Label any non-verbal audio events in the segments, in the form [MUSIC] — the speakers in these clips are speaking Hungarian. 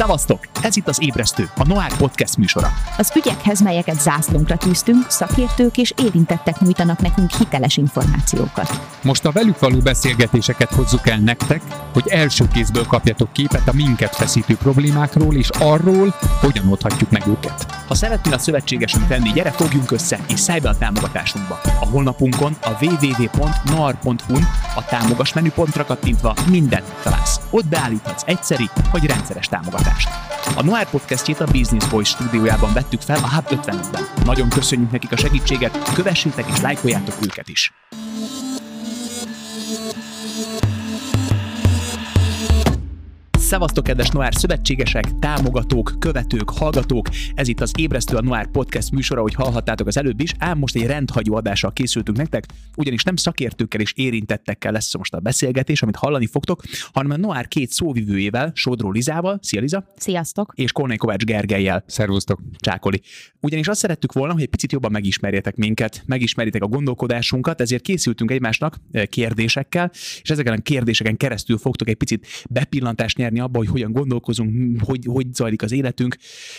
Szevasztok! Ez itt az Ébresztő, a Noir Podcast műsora. Az ügyekhez, melyeket zászlónkra tűztünk, szakértők és érintettek nyújtanak nekünk hiteles információkat. Most a velük való beszélgetéseket hozzuk el nektek, hogy első kézből kapjatok képet a minket feszítő problémákról és arról, hogyan oldhatjuk meg őket. Ha szeretnél a szövetségesünk tenni, gyere fogjunk össze és szállj be a támogatásunkba. A honlapunkon a www.noir.hu-n a támogas menüpontra kattintva mindent találsz. Ott beállíthatsz egyszeri vagy rendszeres támogatást. A Noir podcastjét a Business Voice stúdiójában vettük fel a Hub 55-ben. Nagyon köszönjük nekik a segítséget, kövessétek és lájkoljátok őket is. Szevasztok, kedves Noir szövetségesek, támogatók, követők, hallgatók! Ez itt az Ébresztő a Noir Podcast műsora, hogy hallhattátok az előbb is, ám most egy rendhagyó adással készültünk nektek, ugyanis nem szakértőkkel és érintettekkel lesz most a beszélgetés, amit hallani fogtok, hanem a Noir két szóvivőjével, Sodró Lizával, szia Liza! Sziasztok! És Kornél Kovács Gergelyel. Szervusztok! Csákoli. Ugyanis azt szerettük volna, hogy egy picit jobban megismerjetek minket, megismerjétek a gondolkodásunkat, ezért készültünk egymásnak eh, kérdésekkel, és ezeken a kérdéseken keresztül fogtok egy picit bepillantást nyerni abba, hogy hogyan gondolkozunk, hogy, hogy zajlik az életünk,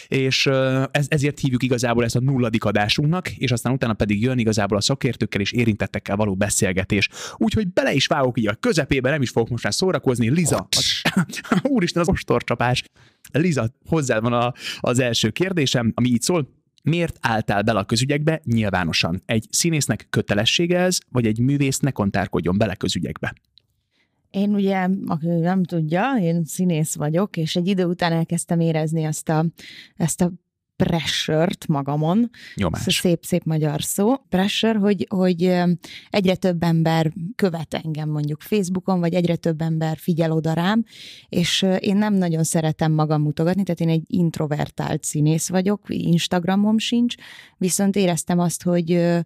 és ez, ezért hívjuk igazából ezt a nulladik adásunknak, és aztán utána pedig jön igazából a szakértőkkel és érintettekkel való beszélgetés. Úgyhogy bele is vágok így a közepébe, nem is fogok most már szórakozni. Liza, az, [LAUGHS] úristen, az ostorcsapás. Liza, hozzá van a, az első kérdésem, ami így szól. Miért álltál bele a közügyekbe nyilvánosan? Egy színésznek kötelessége ez, vagy egy művésznek kontárkodjon bele közügyekbe? Én ugye, aki nem tudja, én színész vagyok, és egy idő után elkezdtem érezni ezt a, ezt a pressure-t magamon. Nyomás. Ez szép-szép magyar szó. Pressure, hogy, hogy egyre több ember követ engem mondjuk Facebookon, vagy egyre több ember figyel oda rám, és én nem nagyon szeretem magam mutogatni, tehát én egy introvertált színész vagyok, Instagramom sincs, viszont éreztem azt, hogy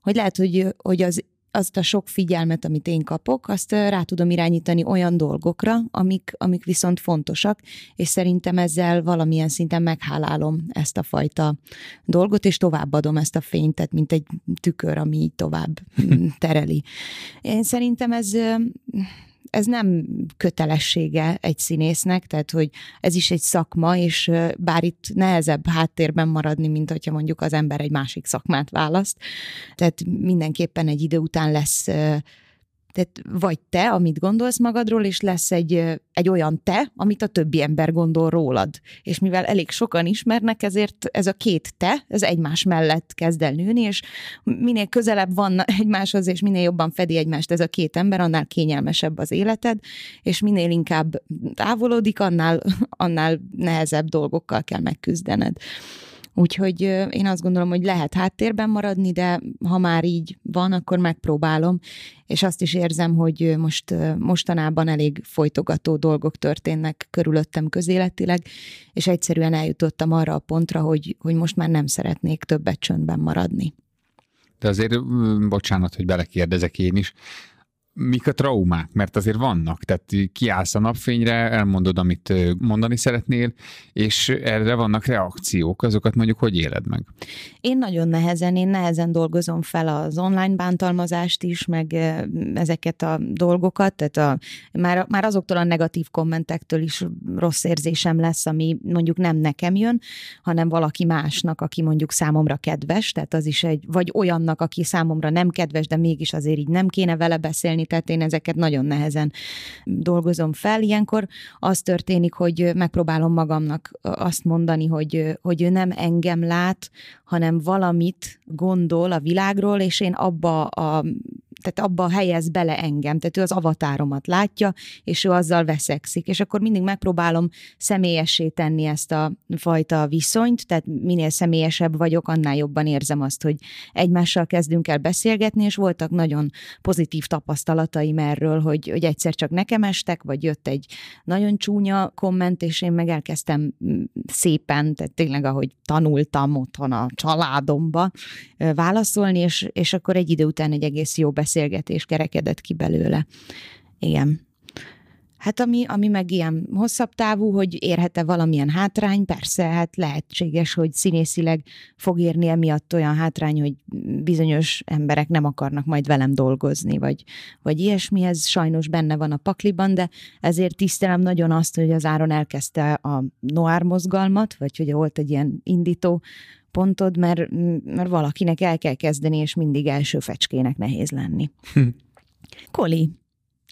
hogy lehet, hogy, hogy az azt a sok figyelmet, amit én kapok, azt rá tudom irányítani olyan dolgokra, amik, amik viszont fontosak, és szerintem ezzel valamilyen szinten meghálálom ezt a fajta dolgot, és továbbadom ezt a fényt, tehát mint egy tükör, ami így tovább tereli. Én szerintem ez ez nem kötelessége egy színésznek, tehát hogy ez is egy szakma, és bár itt nehezebb háttérben maradni, mint hogyha mondjuk az ember egy másik szakmát választ, tehát mindenképpen egy idő után lesz tehát vagy te, amit gondolsz magadról, és lesz egy, egy olyan te, amit a többi ember gondol rólad. És mivel elég sokan ismernek, ezért ez a két te, ez egymás mellett kezd el nőni, és minél közelebb van egymáshoz, és minél jobban fedi egymást ez a két ember, annál kényelmesebb az életed, és minél inkább távolodik, annál, annál nehezebb dolgokkal kell megküzdened. Úgyhogy én azt gondolom, hogy lehet háttérben maradni, de ha már így van, akkor megpróbálom, és azt is érzem, hogy most mostanában elég folytogató dolgok történnek körülöttem közéletileg, és egyszerűen eljutottam arra a pontra, hogy, hogy most már nem szeretnék többet csöndben maradni. De azért, bocsánat, hogy belekérdezek én is, mik a traumák, mert azért vannak, tehát kiállsz a napfényre, elmondod, amit mondani szeretnél, és erre vannak reakciók, azokat mondjuk hogy éled meg? Én nagyon nehezen, én nehezen dolgozom fel az online bántalmazást is, meg ezeket a dolgokat, tehát a, már, már azoktól a negatív kommentektől is rossz érzésem lesz, ami mondjuk nem nekem jön, hanem valaki másnak, aki mondjuk számomra kedves, tehát az is egy, vagy olyannak, aki számomra nem kedves, de mégis azért így nem kéne vele beszélni, tehát én ezeket nagyon nehezen dolgozom fel. Ilyenkor az történik, hogy megpróbálom magamnak azt mondani, hogy, hogy ő nem engem lát, hanem valamit gondol a világról, és én abba a tehát abba helyez bele engem, tehát ő az avatáromat látja, és ő azzal veszekszik, és akkor mindig megpróbálom személyessé tenni ezt a fajta viszonyt, tehát minél személyesebb vagyok, annál jobban érzem azt, hogy egymással kezdünk el beszélgetni, és voltak nagyon pozitív tapasztalataim erről, hogy, hogy egyszer csak nekem estek, vagy jött egy nagyon csúnya komment, és én meg elkezdtem mm, szépen, tehát tényleg ahogy tanultam otthon a családomba válaszolni, és, és akkor egy idő után egy egész jó beszélgetés kerekedett ki belőle. Igen. Hát ami, ami meg ilyen hosszabb távú, hogy érhet-e valamilyen hátrány, persze, hát lehetséges, hogy színészileg fog érni emiatt olyan hátrány, hogy bizonyos emberek nem akarnak majd velem dolgozni, vagy, vagy ilyesmi, ez sajnos benne van a pakliban, de ezért tisztelem nagyon azt, hogy az Áron elkezdte a noir mozgalmat, vagy hogy volt egy ilyen indító pontod, mert, mert valakinek el kell kezdeni, és mindig első fecskének nehéz lenni. Koli,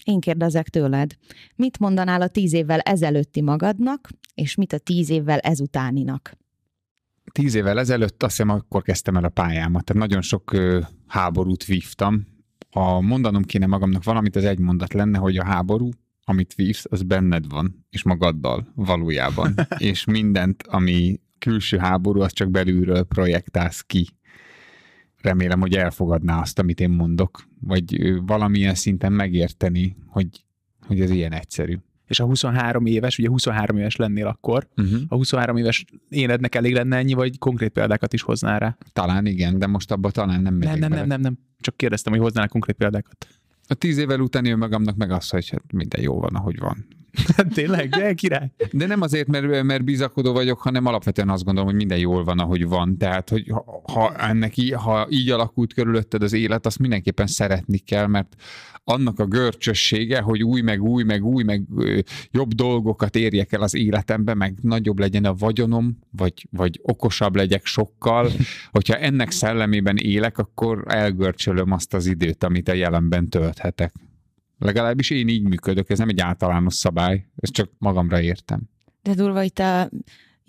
én kérdezek tőled, mit mondanál a tíz évvel ezelőtti magadnak, és mit a tíz évvel ezutáninak? Tíz évvel ezelőtt azt hiszem, akkor kezdtem el a pályámat. Tehát nagyon sok ö, háborút vívtam. Ha mondanom kéne magamnak valamit, az egy mondat lenne, hogy a háború, amit vívsz, az benned van, és magaddal valójában. [LAUGHS] és mindent, ami külső háború, az csak belülről projektálsz ki. Remélem, hogy elfogadná azt, amit én mondok, vagy valamilyen szinten megérteni, hogy, hogy ez ilyen egyszerű. És a 23 éves, ugye 23 éves lennél akkor, uh-huh. a 23 éves énednek elég lenne ennyi, vagy konkrét példákat is hoznál rá? Talán igen, de most abban talán nem megyek Nem, nem, nem, nem, nem. Csak kérdeztem, hogy hoznál konkrét példákat. A tíz évvel után jön magamnak meg az, hogy hát minden jó van, ahogy van. [LAUGHS] Tényleg, de király. De nem azért, mert, mert bizakodó vagyok, hanem alapvetően azt gondolom, hogy minden jól van, ahogy van. Tehát, hogy ha, ennek így, ha így alakult körülötted az élet, azt mindenképpen szeretni kell, mert annak a görcsössége, hogy új, meg új, meg új, meg jobb dolgokat érjek el az életembe, meg nagyobb legyen a vagyonom, vagy, vagy okosabb legyek sokkal. Hogyha ennek szellemében élek, akkor elgörcsölöm azt az időt, amit a jelenben tölthetek. Legalábbis én így működök, ez nem egy általános szabály, ezt csak magamra értem. De durva, hogy te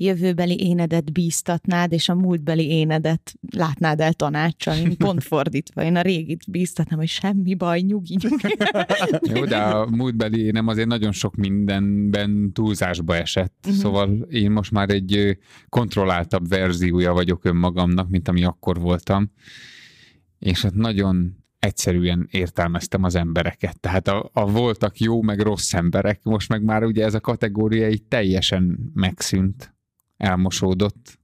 jövőbeli énedet bíztatnád, és a múltbeli énedet látnád el tanácssal. Én pont fordítva, én a régit bíztatnám, hogy semmi baj, nyugi, nyugi. [LAUGHS] Jó, de a múltbeli énem azért nagyon sok mindenben túlzásba esett. Uh-huh. Szóval én most már egy kontrolláltabb verziója vagyok önmagamnak, mint ami akkor voltam. És hát nagyon egyszerűen értelmeztem az embereket. Tehát a, a voltak jó meg rossz emberek, most meg már ugye ez a kategória így teljesen megszűnt, elmosódott.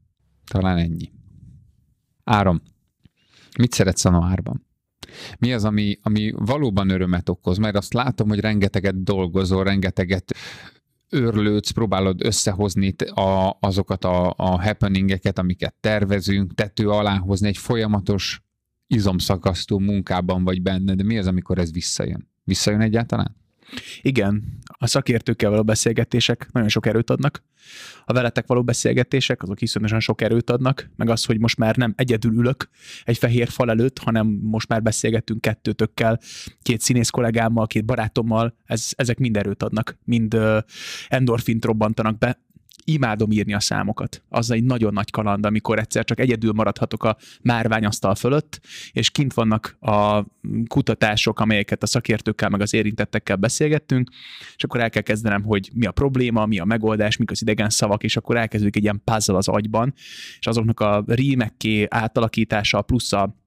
Talán ennyi. Áram. Mit szeretsz a noárban? Mi az, ami, ami valóban örömet okoz? Mert azt látom, hogy rengeteget dolgozol, rengeteget őrlődsz, próbálod összehozni a, azokat a, a happeningeket, amiket tervezünk, tető alá hozni egy folyamatos izomszakasztó munkában vagy benne, de mi az, amikor ez visszajön? Visszajön egyáltalán? Igen, a szakértőkkel való beszélgetések nagyon sok erőt adnak. A veletek való beszélgetések, azok iszonyatosan sok erőt adnak, meg az, hogy most már nem egyedül ülök egy fehér fal előtt, hanem most már beszélgettünk kettőtökkel, két színész kollégámmal, két barátommal, ez, ezek mind erőt adnak, mind endorfint robbantanak be, imádom írni a számokat. Az egy nagyon nagy kaland, amikor egyszer csak egyedül maradhatok a márványasztal fölött, és kint vannak a kutatások, amelyeket a szakértőkkel, meg az érintettekkel beszélgettünk, és akkor el kell kezdenem, hogy mi a probléma, mi a megoldás, mik az idegen szavak, és akkor elkezdődik egy ilyen puzzle az agyban, és azoknak a rímekké átalakítása, plusz a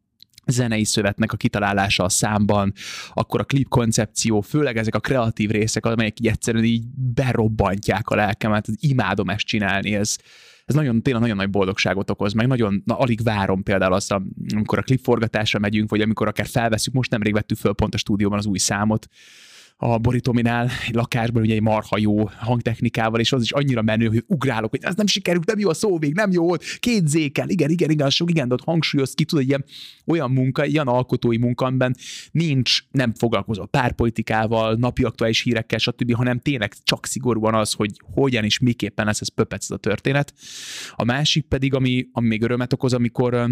zenei szövetnek a kitalálása a számban, akkor a klip koncepció, főleg ezek a kreatív részek, amelyek így egyszerűen így berobbantják a lelkemet, imádom ezt csinálni, ez, ez nagyon, tényleg nagyon nagy boldogságot okoz, meg nagyon, na, alig várom például azt, amikor a klipforgatásra megyünk, vagy amikor akár felveszünk, most nemrég vettük föl pont a stúdióban az új számot, a Boritominál egy lakásban ugye egy marha jó hangtechnikával, és az is annyira menő, hogy ugrálok, hogy ez nem sikerült, nem jó a szóvég, nem jó volt, két zékel, igen, igen, igen, sok igen, de ott hangsúlyoz ki, tudod, ilyen olyan munka, ilyen alkotói munka, nincs, nem foglalkozol párpolitikával, napi aktuális hírekkel, stb., hanem tényleg csak szigorúan az, hogy hogyan és miképpen lesz ez pöpec ez a történet. A másik pedig, ami, ami még örömet okoz, amikor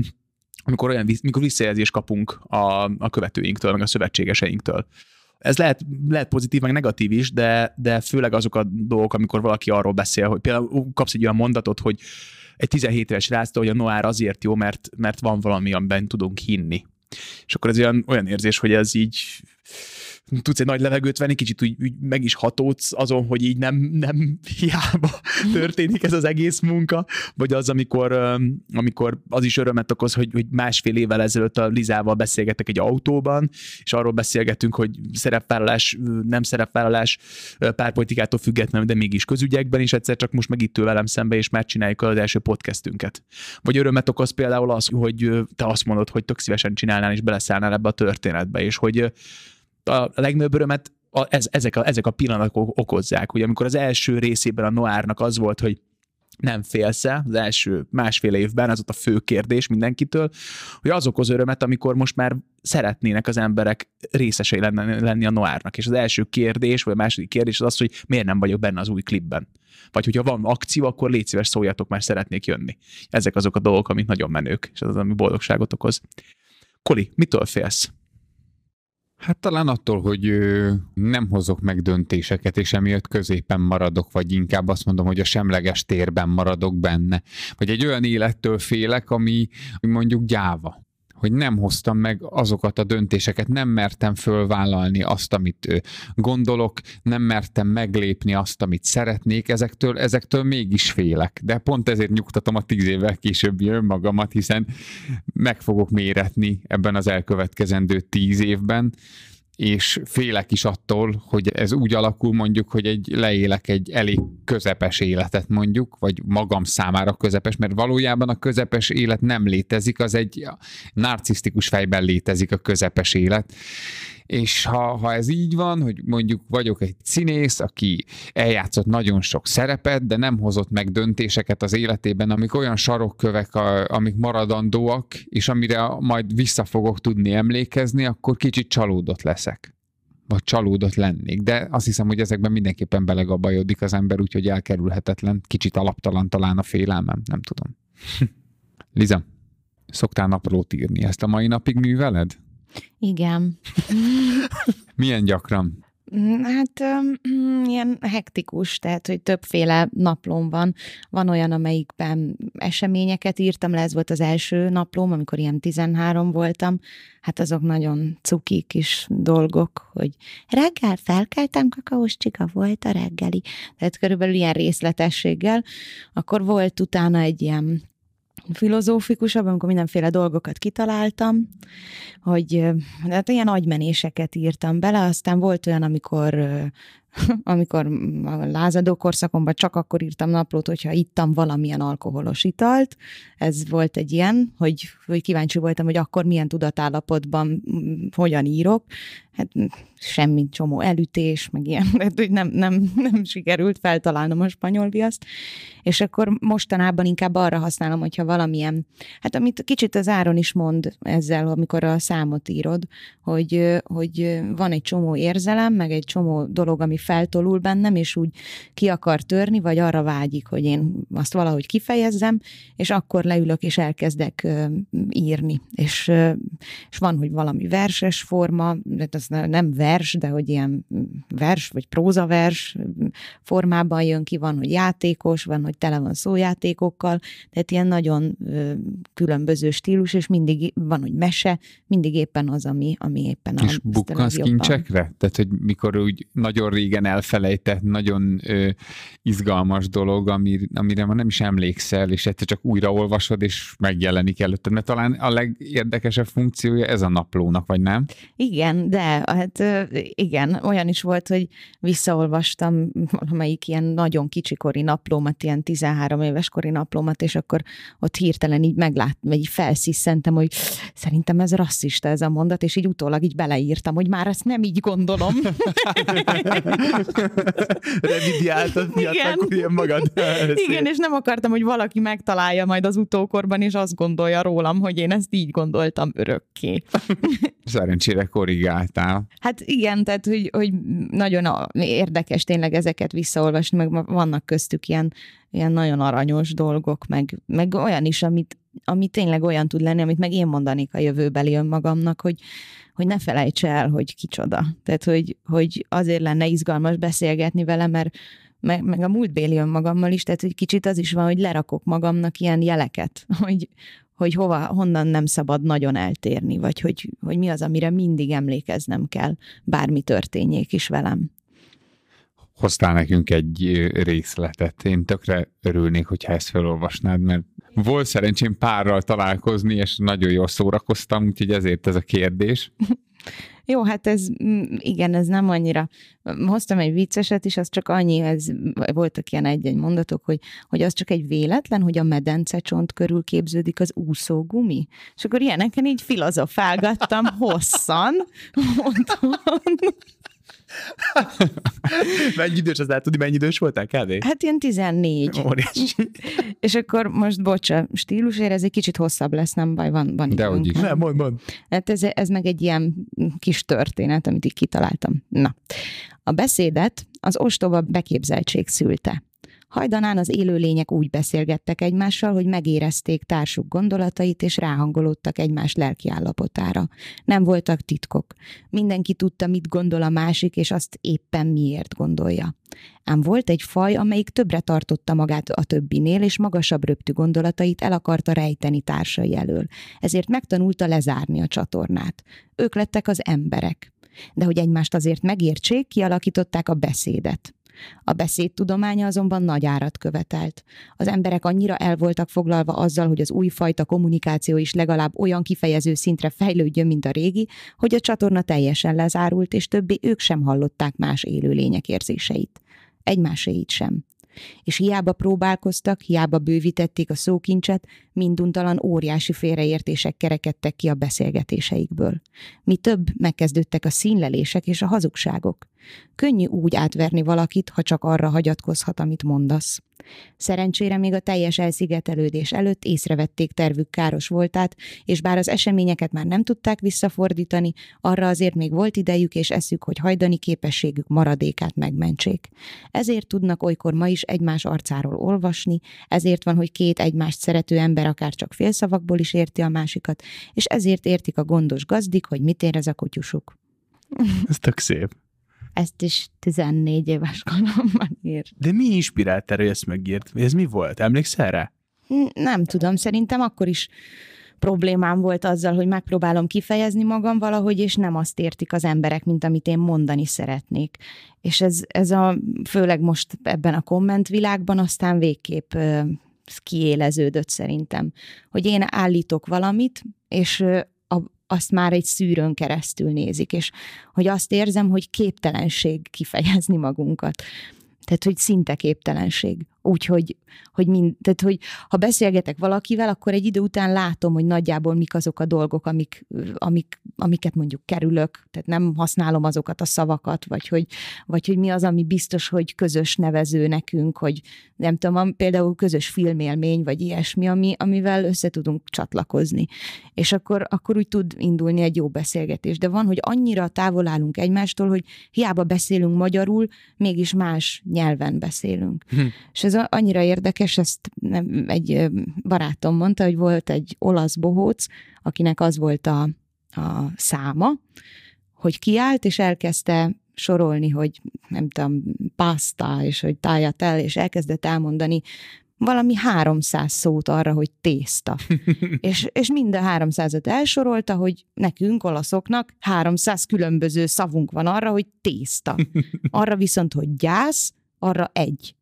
amikor olyan amikor visszajelzést kapunk a, a követőinktől, meg a szövetségeseinktől ez lehet, lehet pozitív, meg negatív is, de, de főleg azok a dolgok, amikor valaki arról beszél, hogy például kapsz egy olyan mondatot, hogy egy 17 éves rászta, hogy a Noár azért jó, mert, mert van valami, amiben tudunk hinni. És akkor ez olyan, olyan érzés, hogy ez így tudsz egy nagy levegőt venni, kicsit úgy, úgy meg is hatódsz azon, hogy így nem, nem [LAUGHS] hiába történik ez az egész munka, vagy az, amikor, amikor az is örömet okoz, hogy, hogy másfél évvel ezelőtt a Lizával beszélgetek egy autóban, és arról beszélgetünk, hogy szerepvállalás, nem szerepvállalás párpolitikától függetlenül, de mégis közügyekben, és egyszer csak most meg itt ül velem szembe, és már csináljuk az első podcastünket. Vagy örömet okoz például az, hogy te azt mondod, hogy tök szívesen csinálnál, és beleszállnál ebbe a történetbe, és hogy a legnagyobb örömet a, ez, ezek, a, ezek a pillanatok okozzák, hogy amikor az első részében a Noárnak az volt, hogy nem félsz az első másfél évben, az ott a fő kérdés mindenkitől, hogy az okoz örömet, amikor most már szeretnének az emberek részesei lenni, lenni a Noárnak. És az első kérdés, vagy a második kérdés az az, hogy miért nem vagyok benne az új klipben. Vagy hogyha van akció, akkor légy szíves szóljatok, már szeretnék jönni. Ezek azok a dolgok, amik nagyon menők, és az, ami boldogságot okoz. Koli, mitől félsz? Hát talán attól, hogy nem hozok meg döntéseket, és emiatt középen maradok, vagy inkább azt mondom, hogy a semleges térben maradok benne. Vagy egy olyan élettől félek, ami mondjuk gyáva hogy nem hoztam meg azokat a döntéseket, nem mertem fölvállalni azt, amit gondolok, nem mertem meglépni azt, amit szeretnék, ezektől, ezektől mégis félek. De pont ezért nyugtatom a tíz évvel későbbi önmagamat, hiszen meg fogok méretni ebben az elkövetkezendő tíz évben, és félek is attól, hogy ez úgy alakul mondjuk, hogy egy leélek egy elég közepes életet mondjuk, vagy magam számára közepes, mert valójában a közepes élet nem létezik, az egy narcisztikus fejben létezik a közepes élet, és ha, ha ez így van, hogy mondjuk vagyok egy színész, aki eljátszott nagyon sok szerepet, de nem hozott meg döntéseket az életében, amik olyan sarokkövek, a, amik maradandóak, és amire majd vissza fogok tudni emlékezni, akkor kicsit csalódott leszek vagy csalódott lennék. De azt hiszem, hogy ezekben mindenképpen belegabajodik az ember, úgyhogy elkerülhetetlen. Kicsit alaptalan talán a félelmem, nem tudom. [LAUGHS] Liza, szoktál naplót írni. Ezt a mai napig műveled? Igen. [LAUGHS] Milyen gyakran? Mm, hát um, ilyen hektikus, tehát, hogy többféle naplóm van. Van olyan, amelyikben eseményeket írtam le, ez volt az első naplóm, amikor ilyen 13 voltam. Hát azok nagyon cuki kis dolgok, hogy reggel felkeltem, kakaós csika volt a reggeli. Tehát körülbelül ilyen részletességgel. Akkor volt utána egy ilyen filozófikusabb, amikor mindenféle dolgokat kitaláltam, hogy hát ilyen agymenéseket írtam bele, aztán volt olyan, amikor [LAUGHS] amikor a lázadó korszakomban csak akkor írtam naplót, hogyha ittam valamilyen alkoholos italt. Ez volt egy ilyen, hogy, hogy kíváncsi voltam, hogy akkor milyen tudatállapotban hogyan írok. Hát semmi csomó elütés, meg ilyen, [LAUGHS] hogy nem, nem, nem sikerült feltalálnom a spanyol viaszt. És akkor mostanában inkább arra használom, hogyha valamilyen, hát amit kicsit az Áron is mond ezzel, amikor a számot írod, hogy, hogy van egy csomó érzelem, meg egy csomó dolog, ami feltolul bennem, és úgy ki akar törni, vagy arra vágyik, hogy én azt valahogy kifejezzem, és akkor leülök, és elkezdek írni. És, és van, hogy valami verses forma, ez nem vers, de hogy ilyen vers, vagy prózavers formában jön ki, van, hogy játékos, van, hogy tele van szójátékokkal, tehát ilyen nagyon különböző stílus, és mindig van, hogy mese, mindig éppen az, ami, ami éppen a És bukkansz kincsekre? Tehát, hogy mikor úgy nagyon régen elfelejtett, nagyon ö, izgalmas dolog, amir, amire már nem is emlékszel, és egyszer csak újraolvasod, és megjelenik előtted, mert talán a legérdekesebb funkciója ez a naplónak, vagy nem? Igen, de hát igen, olyan is volt, hogy visszaolvastam valamelyik ilyen nagyon kicsikori naplómat, ilyen 13 éves kori naplómat, és akkor ott hirtelen így meglát, vagy így felsziszentem, hogy szerintem ez rasszista ez a mondat, és így utólag így beleírtam, hogy már ezt nem így gondolom. [LAUGHS] [LAUGHS] [LAUGHS] Revidiáltad miatt, magad. [LAUGHS] Igen, és nem akartam, hogy valaki megtalálja majd az utókorban, és azt gondolja rólam, hogy én ezt így gondoltam örökké. [LAUGHS] Szerencsére korrigáltál. Hát igen, tehát hogy, hogy nagyon érdekes tényleg ezeket visszaolvasni, meg vannak köztük ilyen, ilyen nagyon aranyos dolgok, meg, meg olyan is, amit, ami tényleg olyan tud lenni, amit meg én mondanék a jövőbeli önmagamnak, hogy, hogy ne felejts el, hogy kicsoda. Tehát, hogy, hogy azért lenne izgalmas beszélgetni vele, mert meg, meg a múltbéli önmagammal is, tehát hogy kicsit az is van, hogy lerakok magamnak ilyen jeleket, [LAUGHS] hogy, hogy hova, honnan nem szabad nagyon eltérni, vagy hogy, hogy mi az, amire mindig emlékeznem kell, bármi történjék is velem. Hoztál nekünk egy részletet. Én tökre örülnék, hogyha ezt felolvasnád, mert volt szerencsém párral találkozni, és nagyon jól szórakoztam, úgyhogy ezért ez a kérdés. [LAUGHS] Jó, hát ez igen, ez nem annyira. Hoztam egy vicceset is, az csak annyi, ez voltak ilyen egy-egy mondatok, hogy, hogy az csak egy véletlen, hogy a medence csont körül képződik az úszógumi. És akkor ilyeneken így filozofálgattam [LAUGHS] hosszan, mondtam. [LAUGHS] mennyi idős, az lehet tudni, mennyi idős voltál kb? Hát ilyen 14. Óriási. [LAUGHS] És akkor most, bocs, a stílusért ez egy kicsit hosszabb lesz, nem baj, van, van Dehogy időnk. is. Nem, mond, mond. Hát ez, ez meg egy ilyen kis történet, amit így kitaláltam. Na, a beszédet az ostoba beképzeltség szülte. Hajdanán az élőlények úgy beszélgettek egymással, hogy megérezték társuk gondolatait, és ráhangolódtak egymás lelkiállapotára. Nem voltak titkok. Mindenki tudta, mit gondol a másik, és azt éppen miért gondolja. Ám volt egy faj, amelyik többre tartotta magát a többinél, és magasabb röptű gondolatait el akarta rejteni társai elől. Ezért megtanulta lezárni a csatornát. Ők lettek az emberek. De hogy egymást azért megértsék, kialakították a beszédet. A beszédtudománya azonban nagy árat követelt. Az emberek annyira el voltak foglalva azzal, hogy az újfajta kommunikáció is legalább olyan kifejező szintre fejlődjön, mint a régi, hogy a csatorna teljesen lezárult, és többé ők sem hallották más élőlények érzéseit. Egymáséit sem. És hiába próbálkoztak, hiába bővítették a szókincset, minduntalan óriási félreértések kerekedtek ki a beszélgetéseikből. Mi több, megkezdődtek a színlelések és a hazugságok. Könnyű úgy átverni valakit, ha csak arra hagyatkozhat, amit mondasz. Szerencsére még a teljes elszigetelődés előtt észrevették tervük káros voltát, és bár az eseményeket már nem tudták visszafordítani, arra azért még volt idejük és eszük, hogy hajdani képességük maradékát megmentsék. Ezért tudnak olykor ma is egymás arcáról olvasni, ezért van, hogy két egymást szerető ember akár csak félszavakból is érti a másikat, és ezért értik a gondos gazdik, hogy mit érez a kutyusuk. Ez tök szép. Ezt is 14 éves koromban írt. De mi inspirált erre, hogy ezt megírt? Ez mi volt? Emlékszel rá? Nem tudom, szerintem akkor is problémám volt azzal, hogy megpróbálom kifejezni magam valahogy, és nem azt értik az emberek, mint amit én mondani szeretnék. És ez, ez a, főleg most ebben a kommentvilágban aztán végképp kiéleződött szerintem, hogy én állítok valamit, és azt már egy szűrőn keresztül nézik, és hogy azt érzem, hogy képtelenség kifejezni magunkat. Tehát, hogy szinte képtelenség. Úgyhogy, hogy, mind, tehát, hogy ha beszélgetek valakivel, akkor egy idő után látom, hogy nagyjából mik azok a dolgok, amik, amik, amiket mondjuk kerülök, tehát nem használom azokat a szavakat, vagy hogy, vagy hogy mi az, ami biztos, hogy közös nevező nekünk, hogy nem tudom, például közös filmélmény, vagy ilyesmi, ami, amivel össze tudunk csatlakozni. És akkor, akkor úgy tud indulni egy jó beszélgetés. De van, hogy annyira távol állunk egymástól, hogy hiába beszélünk magyarul, mégis más nyelven beszélünk. Hm. És ez annyira érdekes, ezt nem, egy barátom mondta, hogy volt egy olasz bohóc, akinek az volt a, a száma, hogy kiállt, és elkezdte sorolni, hogy nem tudom, pasta, és hogy tájat el, és elkezdett elmondani valami 300 szót arra, hogy tészta. [LAUGHS] és, és mind a 300-at elsorolta, hogy nekünk, olaszoknak 300 különböző szavunk van arra, hogy tészta. [LAUGHS] Arra viszont, hogy gyász, arra egy.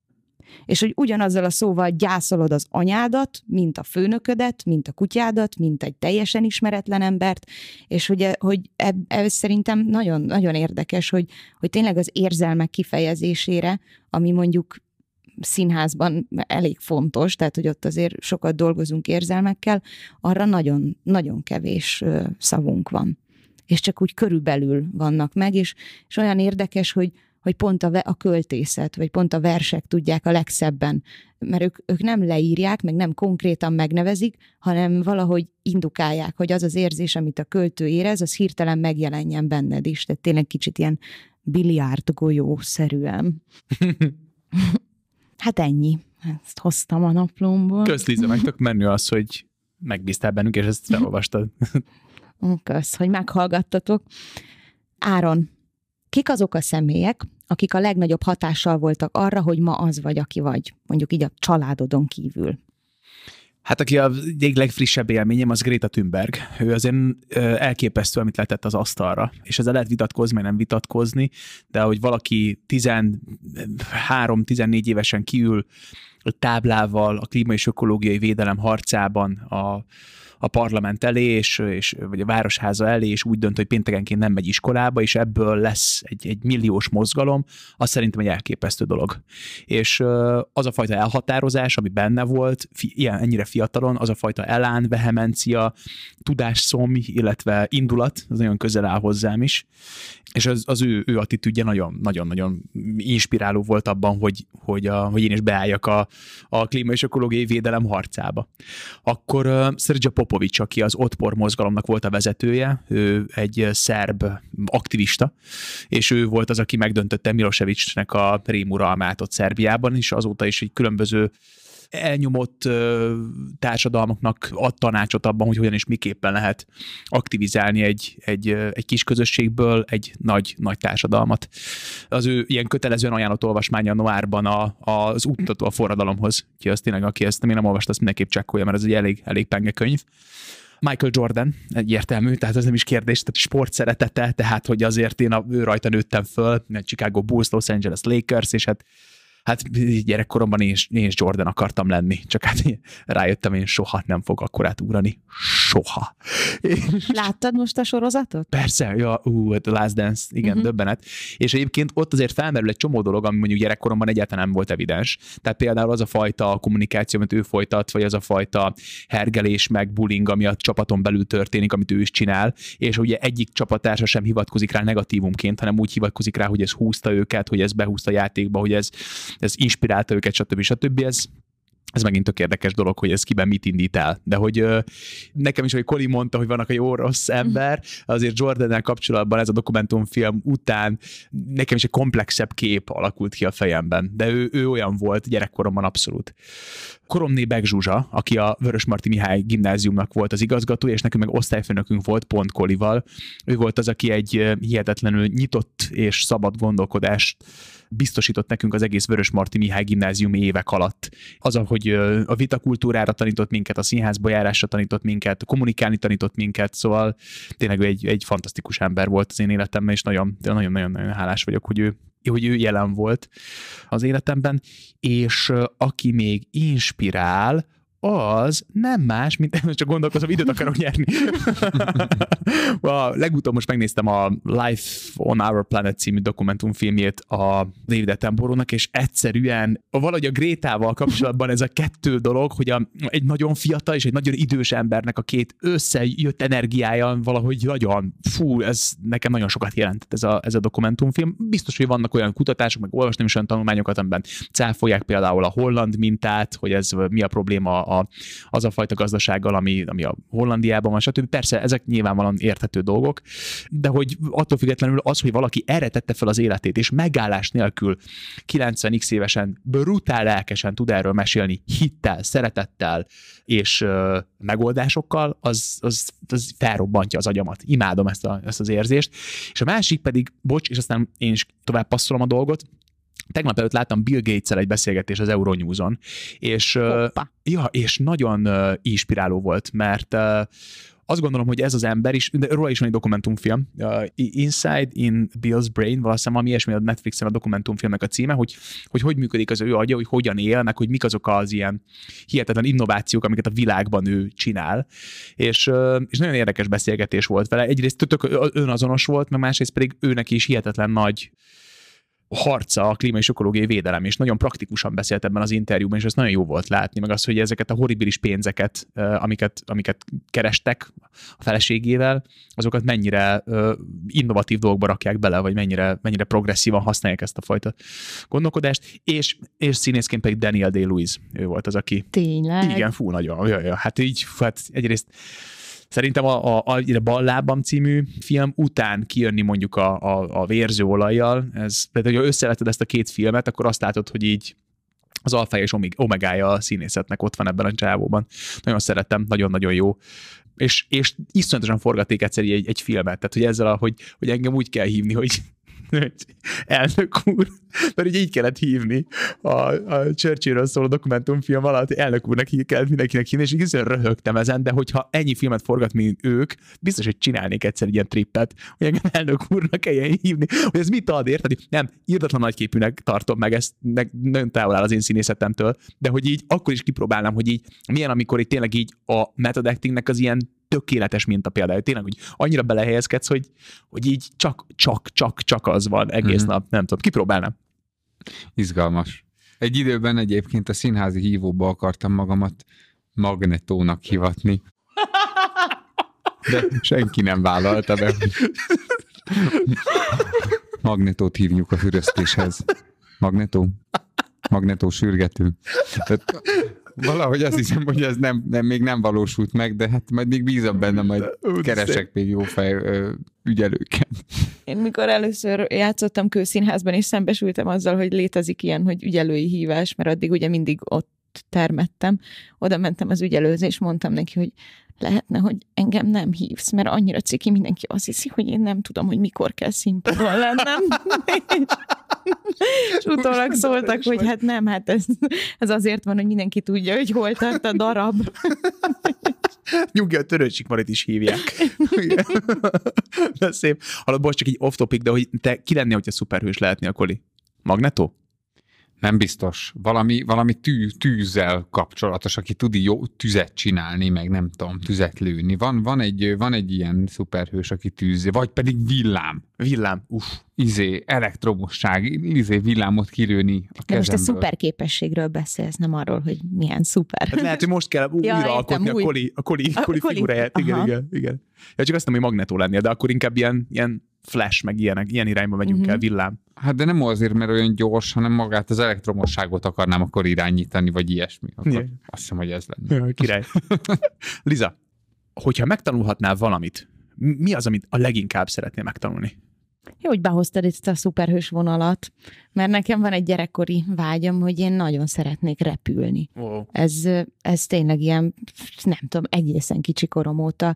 És hogy ugyanazzal a szóval gyászolod az anyádat, mint a főnöködet, mint a kutyádat, mint egy teljesen ismeretlen embert, és hogy, hogy ez szerintem nagyon, nagyon érdekes, hogy, hogy tényleg az érzelmek kifejezésére, ami mondjuk színházban elég fontos, tehát hogy ott azért sokat dolgozunk érzelmekkel, arra nagyon, nagyon kevés szavunk van. És csak úgy körülbelül vannak meg, és, és olyan érdekes, hogy, hogy pont a, a költészet, vagy pont a versek tudják a legszebben, mert ők, ők nem leírják, meg nem konkrétan megnevezik, hanem valahogy indukálják, hogy az az érzés, amit a költő érez, az hirtelen megjelenjen benned is. Tehát tényleg kicsit ilyen biliárd golyó-szerűen. [LAUGHS] hát ennyi. Ezt hoztam a naplomból. Kösz, Liza, meg tök menő az, hogy megbíztál bennünk, és ezt felolvastad. Kösz, hogy meghallgattatok. Áron, kik azok a személyek, akik a legnagyobb hatással voltak arra, hogy ma az vagy, aki vagy, mondjuk így a családodon kívül? Hát aki a egyik legfrissebb élményem, az Greta Thunberg. Ő azért elképesztő, amit letett az asztalra. És ezzel lehet vitatkozni, meg nem vitatkozni, de hogy valaki 13-14 évesen kiül egy táblával a klíma és ökológiai védelem harcában a, a parlament elé, és, és, vagy a városháza elé, és úgy dönt, hogy péntekenként nem megy iskolába, és ebből lesz egy, egy milliós mozgalom, az szerintem egy elképesztő dolog. És az a fajta elhatározás, ami benne volt, ilyen, ennyire fiatalon, az a fajta elán, vehemencia, tudásszom, illetve indulat, az nagyon közel áll hozzám is. És az, az ő, ő attitűdje nagyon-nagyon inspiráló volt abban, hogy, hogy, a, hogy én is beálljak a, a klíma és ökológiai védelem harcába. Akkor uh, Szergya Popovics, aki az Otpor mozgalomnak volt a vezetője, ő egy szerb aktivista, és ő volt az, aki megdöntötte Milosevicsnek a rémuralmát ott Szerbiában, és azóta is egy különböző elnyomott társadalmaknak ad tanácsot abban, hogy hogyan és miképpen lehet aktivizálni egy, egy, egy kis közösségből egy nagy, nagy társadalmat. Az ő ilyen kötelezően ajánlott olvasmánya Noárban a, az útmutató a forradalomhoz. Ki az tényleg, aki ezt még nem olvasta, azt mindenképp csekkolja, mert ez egy elég, elég penge könyv. Michael Jordan, egyértelmű, tehát ez nem is kérdés, tehát sport szeretete, tehát hogy azért én a, ő rajta nőttem föl, Chicago Bulls, Los Angeles Lakers, és hát hát gyerekkoromban én is, én is Jordan akartam lenni, csak hát [LAUGHS] rájöttem, én soha nem fog akkorát ugrani. Soha. Láttad most a sorozatot? Persze, ja, ú, The Last Dance, igen, uh-huh. döbbenet. És egyébként ott azért felmerül egy csomó dolog, ami mondjuk gyerekkoromban egyáltalán nem volt evidens. Tehát például az a fajta kommunikáció, amit ő folytat, vagy az a fajta hergelés, meg bullying, ami a csapaton belül történik, amit ő is csinál, és ugye egyik csapattársa sem hivatkozik rá negatívumként, hanem úgy hivatkozik rá, hogy ez húzta őket, hogy ez behúzta a játékba, hogy ez ez inspirálta őket, stb. stb. Ez ez megint tök érdekes dolog, hogy ez kiben mit indít el. De hogy ö, nekem is, hogy Coli mondta, hogy vannak a jó-rossz ember, azért Jordan kapcsolatban ez a dokumentumfilm után nekem is egy komplexebb kép alakult ki a fejemben. De ő, ő olyan volt gyerekkoromban abszolút. Koromné Beg Zsuzsa, aki a Vörösmarty Mihály gimnáziumnak volt az igazgató, és nekünk meg osztályfőnökünk volt pont Kolival. Ő volt az, aki egy hihetetlenül nyitott és szabad gondolkodást biztosított nekünk az egész Vörös Marti Mihály gimnáziumi évek alatt. Az, hogy a vitakultúrára tanított minket, a színházba járásra tanított minket, kommunikálni tanított minket, szóval tényleg egy, egy fantasztikus ember volt az én életemben, és nagyon-nagyon hálás vagyok, hogy ő hogy ő jelen volt az életemben, és aki még inspirál, az nem más, mint [LAUGHS] csak gondolkozom, időt akarok nyerni. [LAUGHS] a legutóbb most megnéztem a Life on Our Planet című dokumentumfilmjét a David Attenborough-nak, és egyszerűen valahogy a Grétával kapcsolatban ez a kettő dolog, hogy a, egy nagyon fiatal és egy nagyon idős embernek a két összejött energiája valahogy nagyon, fú, ez nekem nagyon sokat jelentett ez a, ez a dokumentumfilm. Biztos, hogy vannak olyan kutatások, meg olvastam is olyan tanulmányokat, amiben cáfolják például a holland mintát, hogy ez mi a probléma a a, az a fajta gazdasággal, ami, ami a Hollandiában van, stb. Persze ezek nyilvánvalóan érthető dolgok, de hogy attól függetlenül az, hogy valaki erre tette fel az életét, és megállás nélkül 90x évesen brutál lelkesen tud erről mesélni, hittel, szeretettel és ö, megoldásokkal, az, az, az felrobbantja az agyamat. Imádom ezt, a, ezt az érzést. És a másik pedig, bocs, és aztán én is tovább passzolom a dolgot, Tegnap előtt láttam Bill gates egy beszélgetés az Euronews-on, és, ja, és nagyon inspiráló volt, mert azt gondolom, hogy ez az ember is, de róla is van egy dokumentumfilm, uh, Inside in Bill's Brain, valószínűleg ami ilyesmi a Netflixen a dokumentumfilmnek a címe, hogy, hogy hogy működik az ő agya, hogy hogyan él, meg hogy mik azok az ilyen hihetetlen innovációk, amiket a világban ő csinál. És, uh, és nagyon érdekes beszélgetés volt vele. Egyrészt tök önazonos volt, meg másrészt pedig őnek is hihetetlen nagy harca a klíma és ökológiai védelem, és nagyon praktikusan beszélt ebben az interjúban, és ez nagyon jó volt látni, meg az, hogy ezeket a horribilis pénzeket, amiket, amiket kerestek a feleségével, azokat mennyire innovatív dolgokba rakják bele, vagy mennyire, mennyire progresszívan használják ezt a fajta gondolkodást, és, és színészként pedig Daniel Day-Lewis, ő volt az, aki... Tényleg? Igen, fú, nagyon. Jaj, jaj, hát így, hát egyrészt Szerintem a, a, a Ballábam című film után kijönni mondjuk a, a, a vérző olajjal, ez, tehát hogyha összeveted ezt a két filmet, akkor azt látod, hogy így az alfa és omegája a színészetnek ott van ebben a csávóban. Nagyon szeretem, nagyon-nagyon jó. És, és iszonyatosan forgaték egyszer egy, egy filmet, tehát hogy ezzel, hogy, hogy engem úgy kell hívni, hogy elnök úr, mert ugye így kellett hívni a, a Churchillről szóló dokumentumfilm alatt, elnök úrnak így kellett mindenkinek hívni, és így röhögtem ezen, de hogyha ennyi filmet forgat, mint ők, biztos, hogy csinálnék egyszer ilyen trippet, hogy engem elnök úrnak kelljen hívni, hogy ez mit ad, érted? Nem, írdatlan nagyképűnek tartom meg, ezt meg nagyon távol áll az én színészetemtől, de hogy így akkor is kipróbálnám, hogy így milyen, amikor itt tényleg így a method az ilyen tökéletes minta például. Tényleg, hogy annyira belehelyezkedsz, hogy, hogy így csak, csak, csak, csak az van egész mm-hmm. nap. Nem tudom, kipróbálnám. Izgalmas. Egy időben egyébként a színházi hívóba akartam magamat magnetónak hivatni. De senki nem vállalta be. Magnetót hívjuk a füröztéshez. Magnetó? Magnetó sürgető. Tehát valahogy azt hiszem, hogy ez nem, nem, még nem valósult meg, de hát majd még bízom benne, majd keresek még jó fej ö, ügyelőket. Én mikor először játszottam kőszínházban, és szembesültem azzal, hogy létezik ilyen, hogy ügyelői hívás, mert addig ugye mindig ott termettem, oda mentem az ügyelőzés, és mondtam neki, hogy lehetne, hogy engem nem hívsz, mert annyira ciki, mindenki azt hiszi, hogy én nem tudom, hogy mikor kell színpadon lennem. [LAUGHS] [LAUGHS] és utólag szóltak, hogy hát nem, hát ez, ez azért van, hogy mindenki tudja, hogy hol tart a darab. [LAUGHS] Nyugi, a törőcsik Marit is hívják. [LAUGHS] de szép. Hallod, most csak így off topic, de hogy te ki lennél, hogyha szuperhős lehetnél, Koli? Magneto? Nem biztos. Valami, valami tű, tűzzel kapcsolatos, aki tud jó tüzet csinálni, meg nem tudom, tüzet lőni. Van, van, egy, van egy ilyen szuperhős, aki tűz, vagy pedig villám. Villám, uff. Izé, elektromosság, izé, villámot kilőni a De most a kezemből. szuper képességről beszélsz, nem arról, hogy milyen szuper. Hát lehet, hogy most kell újra Ja, értem, alkotni a új. Koli, a Koli, A Koli Koli- figuráját. Igen, igen, igen. Ja, csak azt nem, hogy magnetó lennél, de akkor inkább ilyen, ilyen flash, meg ilyenek, ilyen irányba megyünk Mhm. el, villám. Hát de nem azért, mert olyan gyors, hanem magát az elektromosságot akarnám akkor irányítani, vagy ilyesmi. Akkor Ja. azt hiszem, hogy ez lenne. Ja, király. [LAUGHS] Liza, hogyha megtanulhatnál valamit, mi az, amit a leginkább szeretnél megtanulni? Jó, hogy behoztad ezt a szuperhős vonalat, mert nekem van egy gyerekkori vágyam, hogy én nagyon szeretnék repülni. Wow. Ez, ez tényleg ilyen, nem tudom, egészen kicsi korom óta.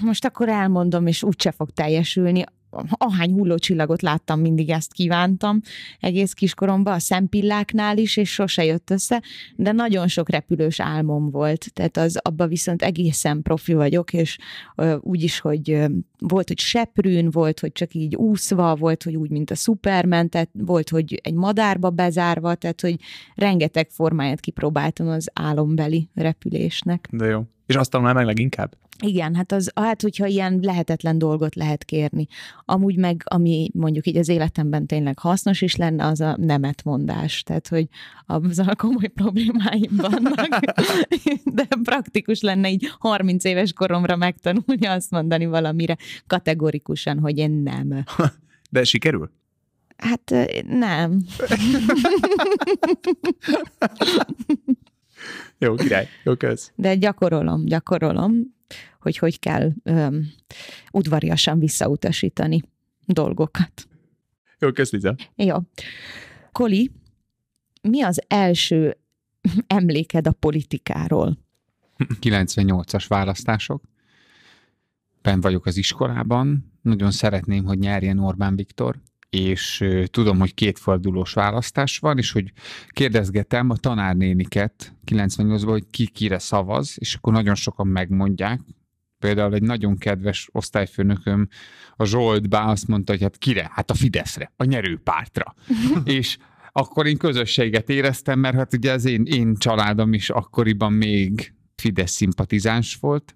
Most akkor elmondom, és úgyse fog teljesülni. Ahány hullócsillagot láttam, mindig ezt kívántam egész kiskoromban, a szempilláknál is, és sose jött össze, de nagyon sok repülős álmom volt, tehát az abban viszont egészen profi vagyok, és ö, úgy is, hogy ö, volt, hogy seprűn, volt, hogy csak így úszva, volt, hogy úgy, mint a Superman, tehát volt, hogy egy madárba bezárva, tehát, hogy rengeteg formáját kipróbáltam az álombeli repülésnek. De jó. És azt tanulnál meg leginkább? Igen, hát, az, hát hogyha ilyen lehetetlen dolgot lehet kérni. Amúgy meg, ami mondjuk így az életemben tényleg hasznos is lenne, az a nemetmondás. Tehát, hogy azzal komoly [LAUGHS] problémáim vannak, [LAUGHS] de praktikus lenne így 30 éves koromra megtanulni azt mondani valamire kategorikusan, hogy én nem. [LAUGHS] De sikerül? Hát nem. Jó, király. Jó, kösz. De gyakorolom, gyakorolom, hogy hogy kell öm, udvariasan visszautasítani dolgokat. Jó, kösz, Liza. Jó. Koli, mi az első emléked a politikáról? 98-as választások. Ben vagyok az iskolában, nagyon szeretném, hogy nyerjen Orbán Viktor, és tudom, hogy kétfordulós választás van, és hogy kérdezgetem a tanárnéniket 98-ban, hogy ki kire szavaz, és akkor nagyon sokan megmondják. Például egy nagyon kedves osztályfőnököm, a Zsolt Bá azt mondta, hogy hát kire? Hát a Fideszre, a nyerőpártra. [LAUGHS] és akkor én közösséget éreztem, mert hát ugye az én, én családom is akkoriban még Fidesz szimpatizáns volt,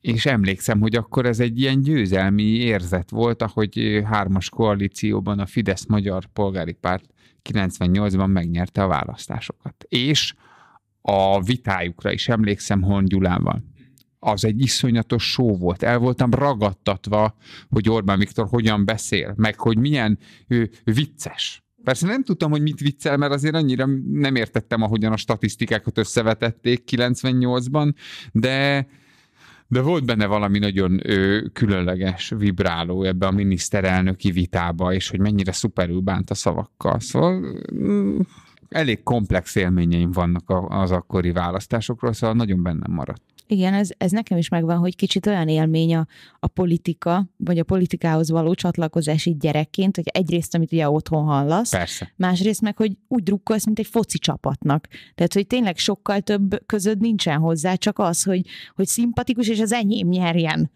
és emlékszem, hogy akkor ez egy ilyen győzelmi érzet volt, ahogy hármas koalícióban a Fidesz Magyar Polgári Párt 98-ban megnyerte a választásokat. És a vitájukra is emlékszem Hon Gyulával. Az egy iszonyatos só volt. El voltam ragadtatva, hogy Orbán Viktor hogyan beszél, meg hogy milyen ő, vicces. Persze nem tudtam, hogy mit viccel, mert azért annyira nem értettem, ahogyan a statisztikákat összevetették 98-ban, de de volt benne valami nagyon ö, különleges, vibráló ebbe a miniszterelnöki vitába, és hogy mennyire szuperül bánt a szavakkal. Szóval mm, elég komplex élményeim vannak az akkori választásokról, szóval nagyon bennem maradt. Igen, ez, ez nekem is megvan, hogy kicsit olyan élmény a, a politika, vagy a politikához való csatlakozás így gyerekként, hogy egyrészt, amit ugye otthon hallasz, Persze. másrészt meg, hogy úgy drukkolsz, mint egy foci csapatnak. Tehát, hogy tényleg sokkal több közöd nincsen hozzá, csak az, hogy, hogy szimpatikus, és az enyém nyerjen.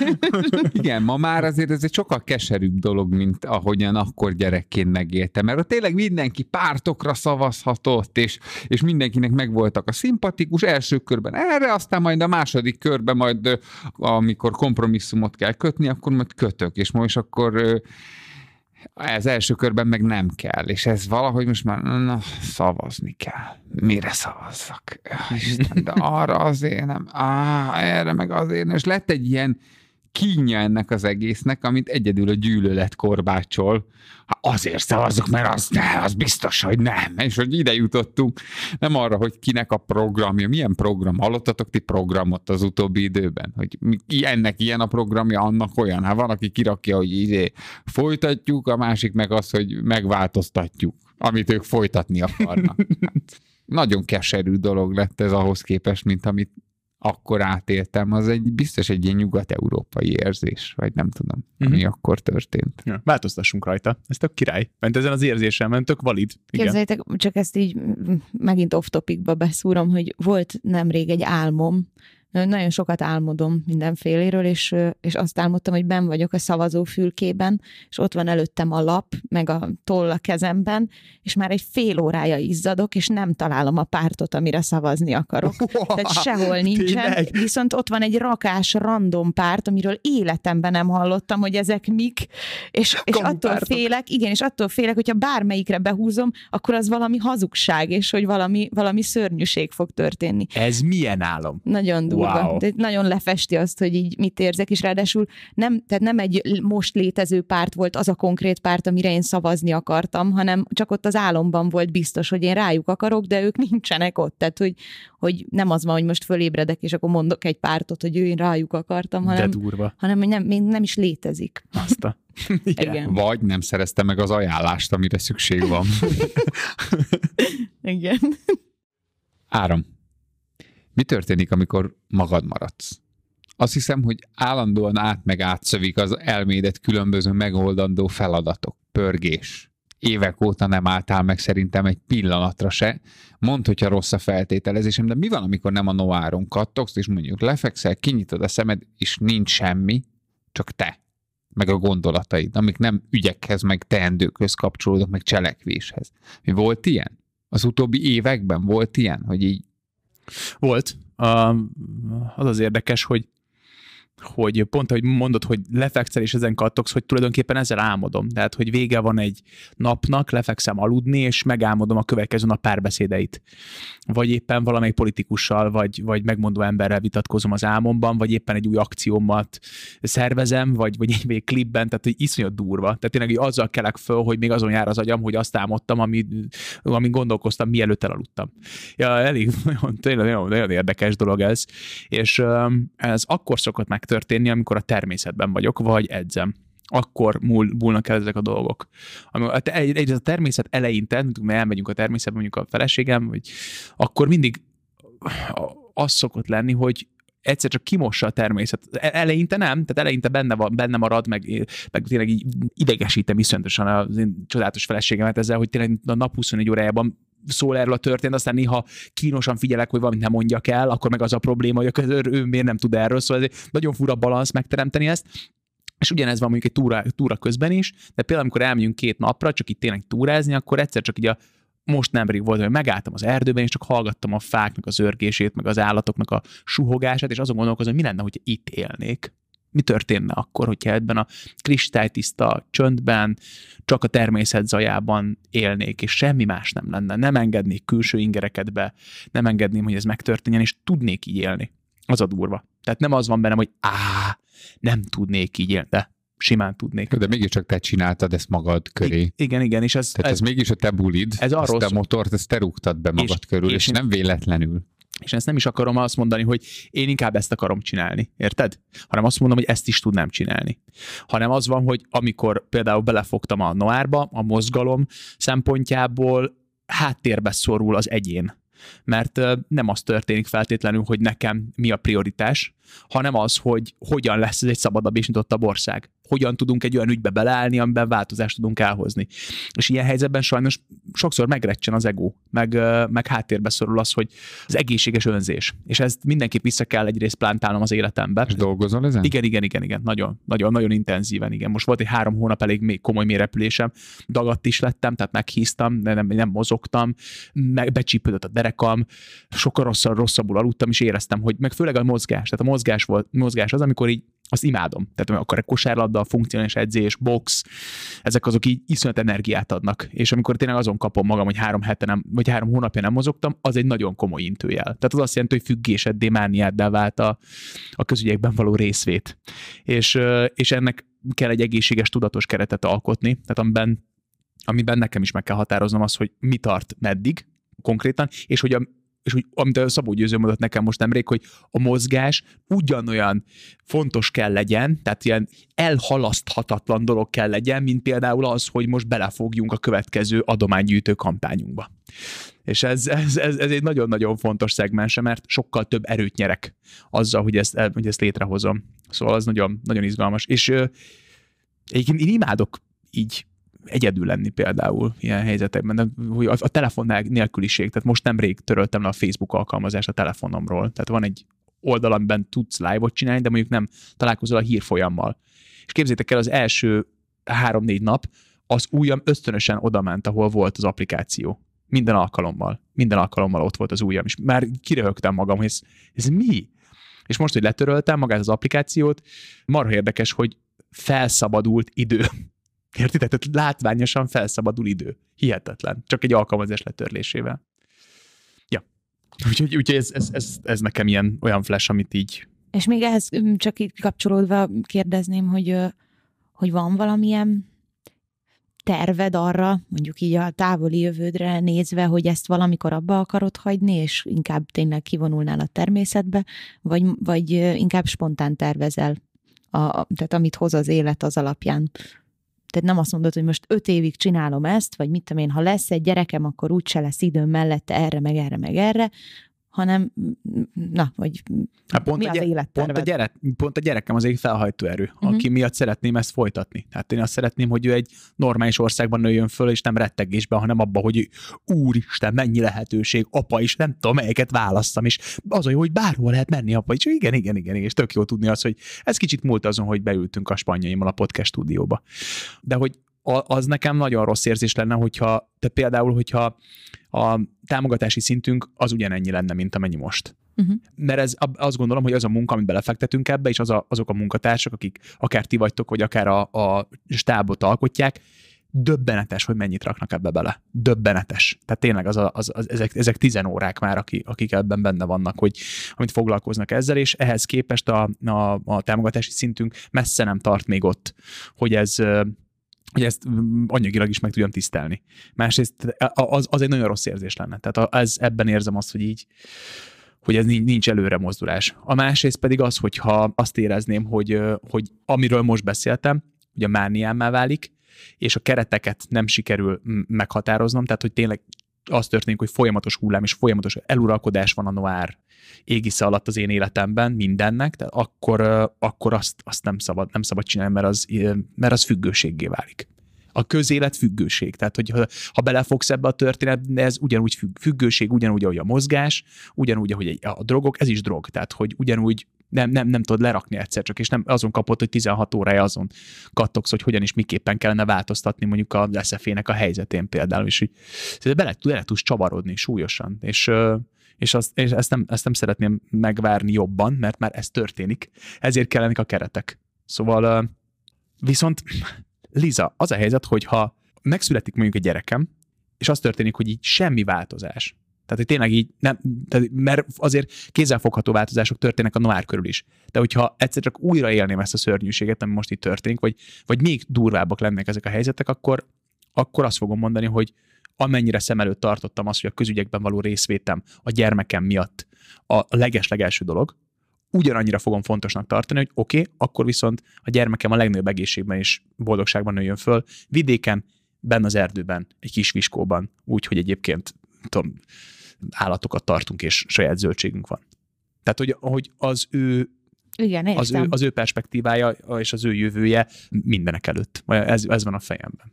[LAUGHS] Igen, ma már azért ez egy sokkal keserűbb dolog, mint ahogyan akkor gyerekként megéltem. Mert ott tényleg mindenki pártokra szavazhatott, és, és mindenkinek megvoltak a szimpatikus első körben erre, aztán majd a második körben majd, amikor kompromisszumot kell kötni, akkor majd kötök, és most akkor ez első körben meg nem kell, és ez valahogy most már na, szavazni kell. Mire szavazzak? Isten, de [LAUGHS] arra azért nem, á, erre meg azért. És lett egy ilyen kínja ennek az egésznek, amit egyedül a gyűlölet korbácsol. Ha azért szavazok, mert az ne, az biztos, hogy nem. És hogy ide jutottunk, nem arra, hogy kinek a programja, milyen program. Hallottatok ti programot az utóbbi időben? Hogy ennek ilyen a programja, annak olyan. Hát van, aki kirakja, hogy izé, folytatjuk, a másik meg az, hogy megváltoztatjuk, amit ők folytatni akarnak. [LAUGHS] Hát, nagyon keserű dolog lett ez ahhoz képest, mint amit akkor átéltem, az egy biztos egy ilyen nyugat-európai érzés, vagy nem tudom, ami uh-huh. akkor történt. Ja, változtassunk rajta. Ez tök király. Ment ezen az érzéssel, ment tök valid. Igen. Képzeljétek, csak ezt így megint off-topicba beszúrom, hogy volt nemrég egy álmom, nagyon sokat álmodom mindenféléről, és, és azt álmodtam, hogy ben vagyok a szavazófülkében, és ott van előttem a lap, meg a toll a kezemben, és már egy fél órája izzadok, és nem találom a pártot, amire szavazni akarok. [LAUGHS] Tehát sehol nincsen. Tényleg? Viszont ott van egy rakás random párt, amiről életemben nem hallottam, hogy ezek mik, és, és attól félek, igen, és attól félek, hogyha bármelyikre behúzom, akkor az valami hazugság, és hogy valami, valami szörnyűség fog történni. Ez milyen álom? Nagyon durva durva. Wow. De nagyon lefesti azt, hogy így mit érzek, és ráadásul nem, tehát nem egy most létező párt volt az a konkrét párt, amire én szavazni akartam, hanem csak ott az álomban volt biztos, hogy én rájuk akarok, de ők nincsenek ott. Tehát, hogy, hogy nem az van, hogy most fölébredek, és akkor mondok egy pártot, hogy ő én rájuk akartam, hanem, de durva. hanem hogy nem, még nem is létezik. Azt a... [LAUGHS] Igen. Igen. Vagy nem szerezte meg az ajánlást, amire szükség van. [LAUGHS] Igen. Áram. Mi történik, amikor magad maradsz? Azt hiszem, hogy állandóan át meg átszövik az elmédet különböző megoldandó feladatok, pörgés. Évek óta nem álltál meg szerintem egy pillanatra se. Mondd, hogyha rossz a feltételezésem, de mi van, amikor nem a noáron kattogsz, és mondjuk lefekszel, kinyitod a szemed, és nincs semmi, csak te, meg a gondolataid, amik nem ügyekhez, meg teendőkhöz kapcsolódok, meg cselekvéshez. Mi volt ilyen? Az utóbbi években volt ilyen, hogy így volt. Az az érdekes, hogy hogy pont, hogy mondod, hogy lefekszel és ezen kattogsz, hogy tulajdonképpen ezzel álmodom. Tehát, hogy vége van egy napnak, lefekszem aludni, és megálmodom a következő nap párbeszédeit. Vagy éppen valamelyik politikussal, vagy, vagy megmondó emberrel vitatkozom az álmomban, vagy éppen egy új akciómat szervezem, vagy, vagy egy, egy klipben, tehát hogy iszonyat durva. Tehát tényleg hogy azzal kelek föl, hogy még azon jár az agyam, hogy azt álmodtam, ami, ami gondolkoztam, mielőtt elaludtam. Ja, elég, nagyon, [LAUGHS] tényleg nagyon, nagyon érdekes dolog ez. És ez akkor szokott meg történni, amikor a természetben vagyok, vagy edzem akkor múl, múlnak el ezek a dolgok. Egy, egy a természet eleinte, mert elmegyünk a természetbe, mondjuk a feleségem, vagy akkor mindig az szokott lenni, hogy egyszer csak kimossa a természet. E, eleinte nem, tehát eleinte benne, van, benne marad, meg, meg tényleg így idegesítem iszonyatosan az én csodálatos feleségemet ezzel, hogy tényleg a nap 24 órájában szól erről a történet, aztán néha kínosan figyelek, hogy valamit nem mondjak el, akkor meg az a probléma, hogy ő, ő miért nem tud erről, szóval ez nagyon fura balansz megteremteni ezt. És ugyanez van mondjuk egy túra, túra közben is, de például amikor elmegyünk két napra, csak itt tényleg túrázni, akkor egyszer csak így a most nemrég volt, hogy megálltam az erdőben, és csak hallgattam a fáknak az örgését, meg az állatoknak a suhogását, és azon gondolkozom, hogy mi lenne, hogy itt élnék mi történne akkor, hogyha ebben a kristálytiszta csöndben, csak a természet zajában élnék, és semmi más nem lenne. Nem engednék külső ingereket be, nem engedném, hogy ez megtörténjen, és tudnék így élni. Az a durva. Tehát nem az van bennem, hogy á, nem tudnék így élni, de simán tudnék. De mégiscsak te csináltad ezt magad köré. I- igen, igen. És ez, Tehát ez, ez mégis a te bulid, ez arról ezt a motort, ezt te rúgtad be magad és, körül, és, és nem véletlenül. És ezt nem is akarom azt mondani, hogy én inkább ezt akarom csinálni, érted? Hanem azt mondom, hogy ezt is tudnám csinálni. Hanem az van, hogy amikor például belefogtam a noárba, a mozgalom szempontjából háttérbe szorul az egyén. Mert nem az történik feltétlenül, hogy nekem mi a prioritás, hanem az, hogy hogyan lesz ez egy szabadabb és nyitottabb ország hogyan tudunk egy olyan ügybe beleállni, amiben változást tudunk elhozni. És ilyen helyzetben sajnos sokszor megrecsen az ego, meg, meg háttérbe szorul az, hogy az egészséges önzés. És ezt mindenképp vissza kell egyrészt plántálnom az életembe. És dolgozol ezen? Igen, igen, igen, igen. Nagyon, nagyon, nagyon intenzíven, igen. Most volt egy három hónap elég még komoly mérepülésem, dagadt is lettem, tehát meghíztam, nem, nem mozogtam, meg becsípődött a derekam, sokkal rosszabb, rosszabbul aludtam, és éreztem, hogy meg főleg a mozgás, tehát a mozgás volt, mozgás az, amikor így azt imádom. Tehát akkor a kosárlabda, funkcionális edzés, box, ezek azok így iszonyat energiát adnak. És amikor tényleg azon kapom magam, hogy három hete nem, vagy három hónapja nem mozogtam, az egy nagyon komoly intőjel. Tehát az azt jelenti, hogy függéseddé, mániáddá vált a, a közügyekben való részvét. És, és ennek kell egy egészséges, tudatos keretet alkotni, tehát amiben, amiben nekem is meg kell határoznom az, hogy mi tart meddig konkrétan, és hogy a, és hogy amit a Szabó Győző mondott nekem most nemrég, hogy a mozgás ugyanolyan fontos kell legyen, tehát ilyen elhalaszthatatlan dolog kell legyen, mint például az, hogy most belefogjunk a következő adománygyűjtő kampányunkba. És ez, ez, ez, ez egy nagyon-nagyon fontos szegmense, mert sokkal több erőt nyerek azzal, hogy ezt, hogy ezt létrehozom. Szóval az nagyon, nagyon izgalmas. És egyébként én imádok így egyedül lenni például ilyen helyzetekben, hogy a, a telefon nélküliség, tehát most nemrég töröltem le a Facebook alkalmazást a telefonomról, tehát van egy oldal, amiben tudsz live-ot csinálni, de mondjuk nem találkozol a hírfolyammal. És képzétek el, az első három-négy nap az ujjam ösztönösen odament, ahol volt az applikáció. Minden alkalommal. Minden alkalommal ott volt az ujjam, és már kiröhögtem magam, hogy ez, ez mi? És most, hogy letöröltem magát az applikációt, marha érdekes, hogy felszabadult idő. Érti? Tehát látványosan felszabadul idő. Hihetetlen. Csak egy alkalmazás letörlésével. Ja. Úgyhogy, úgyhogy ez, ez, ez, ez, nekem ilyen olyan flash, amit így... És még ehhez csak így kapcsolódva kérdezném, hogy, hogy van valamilyen terved arra, mondjuk így a távoli jövődre nézve, hogy ezt valamikor abba akarod hagyni, és inkább tényleg kivonulnál a természetbe, vagy, vagy inkább spontán tervezel, a, tehát amit hoz az élet az alapján tehát nem azt mondod, hogy most öt évig csinálom ezt, vagy mit tudom én, ha lesz egy gyerekem, akkor úgyse lesz időm mellette erre, meg erre, meg erre, hanem, na, hogy hát pont mi a az gyere, pont a, gyere, pont a gyerekem az egy felhajtó erő, uh-huh. aki miatt szeretném ezt folytatni. Hát én azt szeretném, hogy ő egy normális országban nőjön föl, és nem rettegésben, hanem abba, hogy úristen, mennyi lehetőség, apa is, nem tudom, melyeket választam, és az, hogy bárhol lehet menni, apa is, igen, igen, igen, és tök jó tudni az, hogy ez kicsit múlt azon, hogy beültünk a spanyaimmal a podcast stúdióba. De hogy az nekem nagyon rossz érzés lenne, hogyha, te például, hogyha a támogatási szintünk az ugyanennyi lenne, mint amennyi most. Uh-huh. Mert ez azt gondolom, hogy az a munka, amit belefektetünk ebbe, és az a, azok a munkatársak, akik akár ti vagytok, vagy akár a, a stábot alkotják, döbbenetes, hogy mennyit raknak ebbe bele. Döbbenetes. Tehát tényleg az a, az, az, ezek, ezek tizen órák már, akik, akik ebben benne vannak, hogy amit foglalkoznak ezzel, és ehhez képest a, a, a támogatási szintünk messze nem tart még ott, hogy ez hogy ezt anyagilag is meg tudjam tisztelni. Másrészt az, az egy nagyon rossz érzés lenne. Tehát ez, ebben érzem azt, hogy így, hogy ez nincs előre mozdulás. A másrészt pedig az, hogyha azt érezném, hogy, hogy amiről most beszéltem, hogy a mániámmá válik, és a kereteket nem sikerül meghatároznom, tehát hogy tényleg az történik, hogy folyamatos hullám és folyamatos eluralkodás van a noár égisze alatt az én életemben mindennek, tehát akkor, akkor azt, azt nem, szabad, nem szabad csinálni, mert az, mert az függőséggé válik. A közélet függőség. Tehát, hogy ha, ha belefogsz ebbe a történetbe, ez ugyanúgy függ, függőség, ugyanúgy, ahogy a mozgás, ugyanúgy, ahogy a drogok, ez is drog. Tehát, hogy ugyanúgy nem, nem, nem tudod lerakni egyszer csak, és nem azon kapott, hogy 16 órája azon kattogsz, hogy hogyan is miképpen kellene változtatni mondjuk a leszefének a helyzetén például, és hogy bele, bele tudsz csavarodni súlyosan, és és, azt, és ezt, nem, ezt nem szeretném megvárni jobban, mert már ez történik, ezért kellenek a keretek. Szóval viszont Liza, az a helyzet, hogy ha megszületik mondjuk egy gyerekem, és az történik, hogy így semmi változás, tehát, hogy tényleg így, nem, tehát, mert azért kézzelfogható változások történnek a noár körül is. De hogyha egyszer csak újra élném ezt a szörnyűséget, ami most itt történik, vagy, vagy még durvábbak lennek ezek a helyzetek, akkor, akkor azt fogom mondani, hogy amennyire szem előtt tartottam azt, hogy a közügyekben való részvétem a gyermekem miatt a leges-legelső dolog, ugyanannyira fogom fontosnak tartani, hogy oké, okay, akkor viszont a gyermekem a legnagyobb egészségben és boldogságban nőjön föl, vidéken, benne az erdőben, egy kis viskóban, úgy, hogy egyébként tudom, állatokat tartunk, és saját zöldségünk van. Tehát, hogy, hogy az ő igen, az, ő, az ő perspektívája és az ő jövője mindenek előtt. Ez, ez van a fejemben.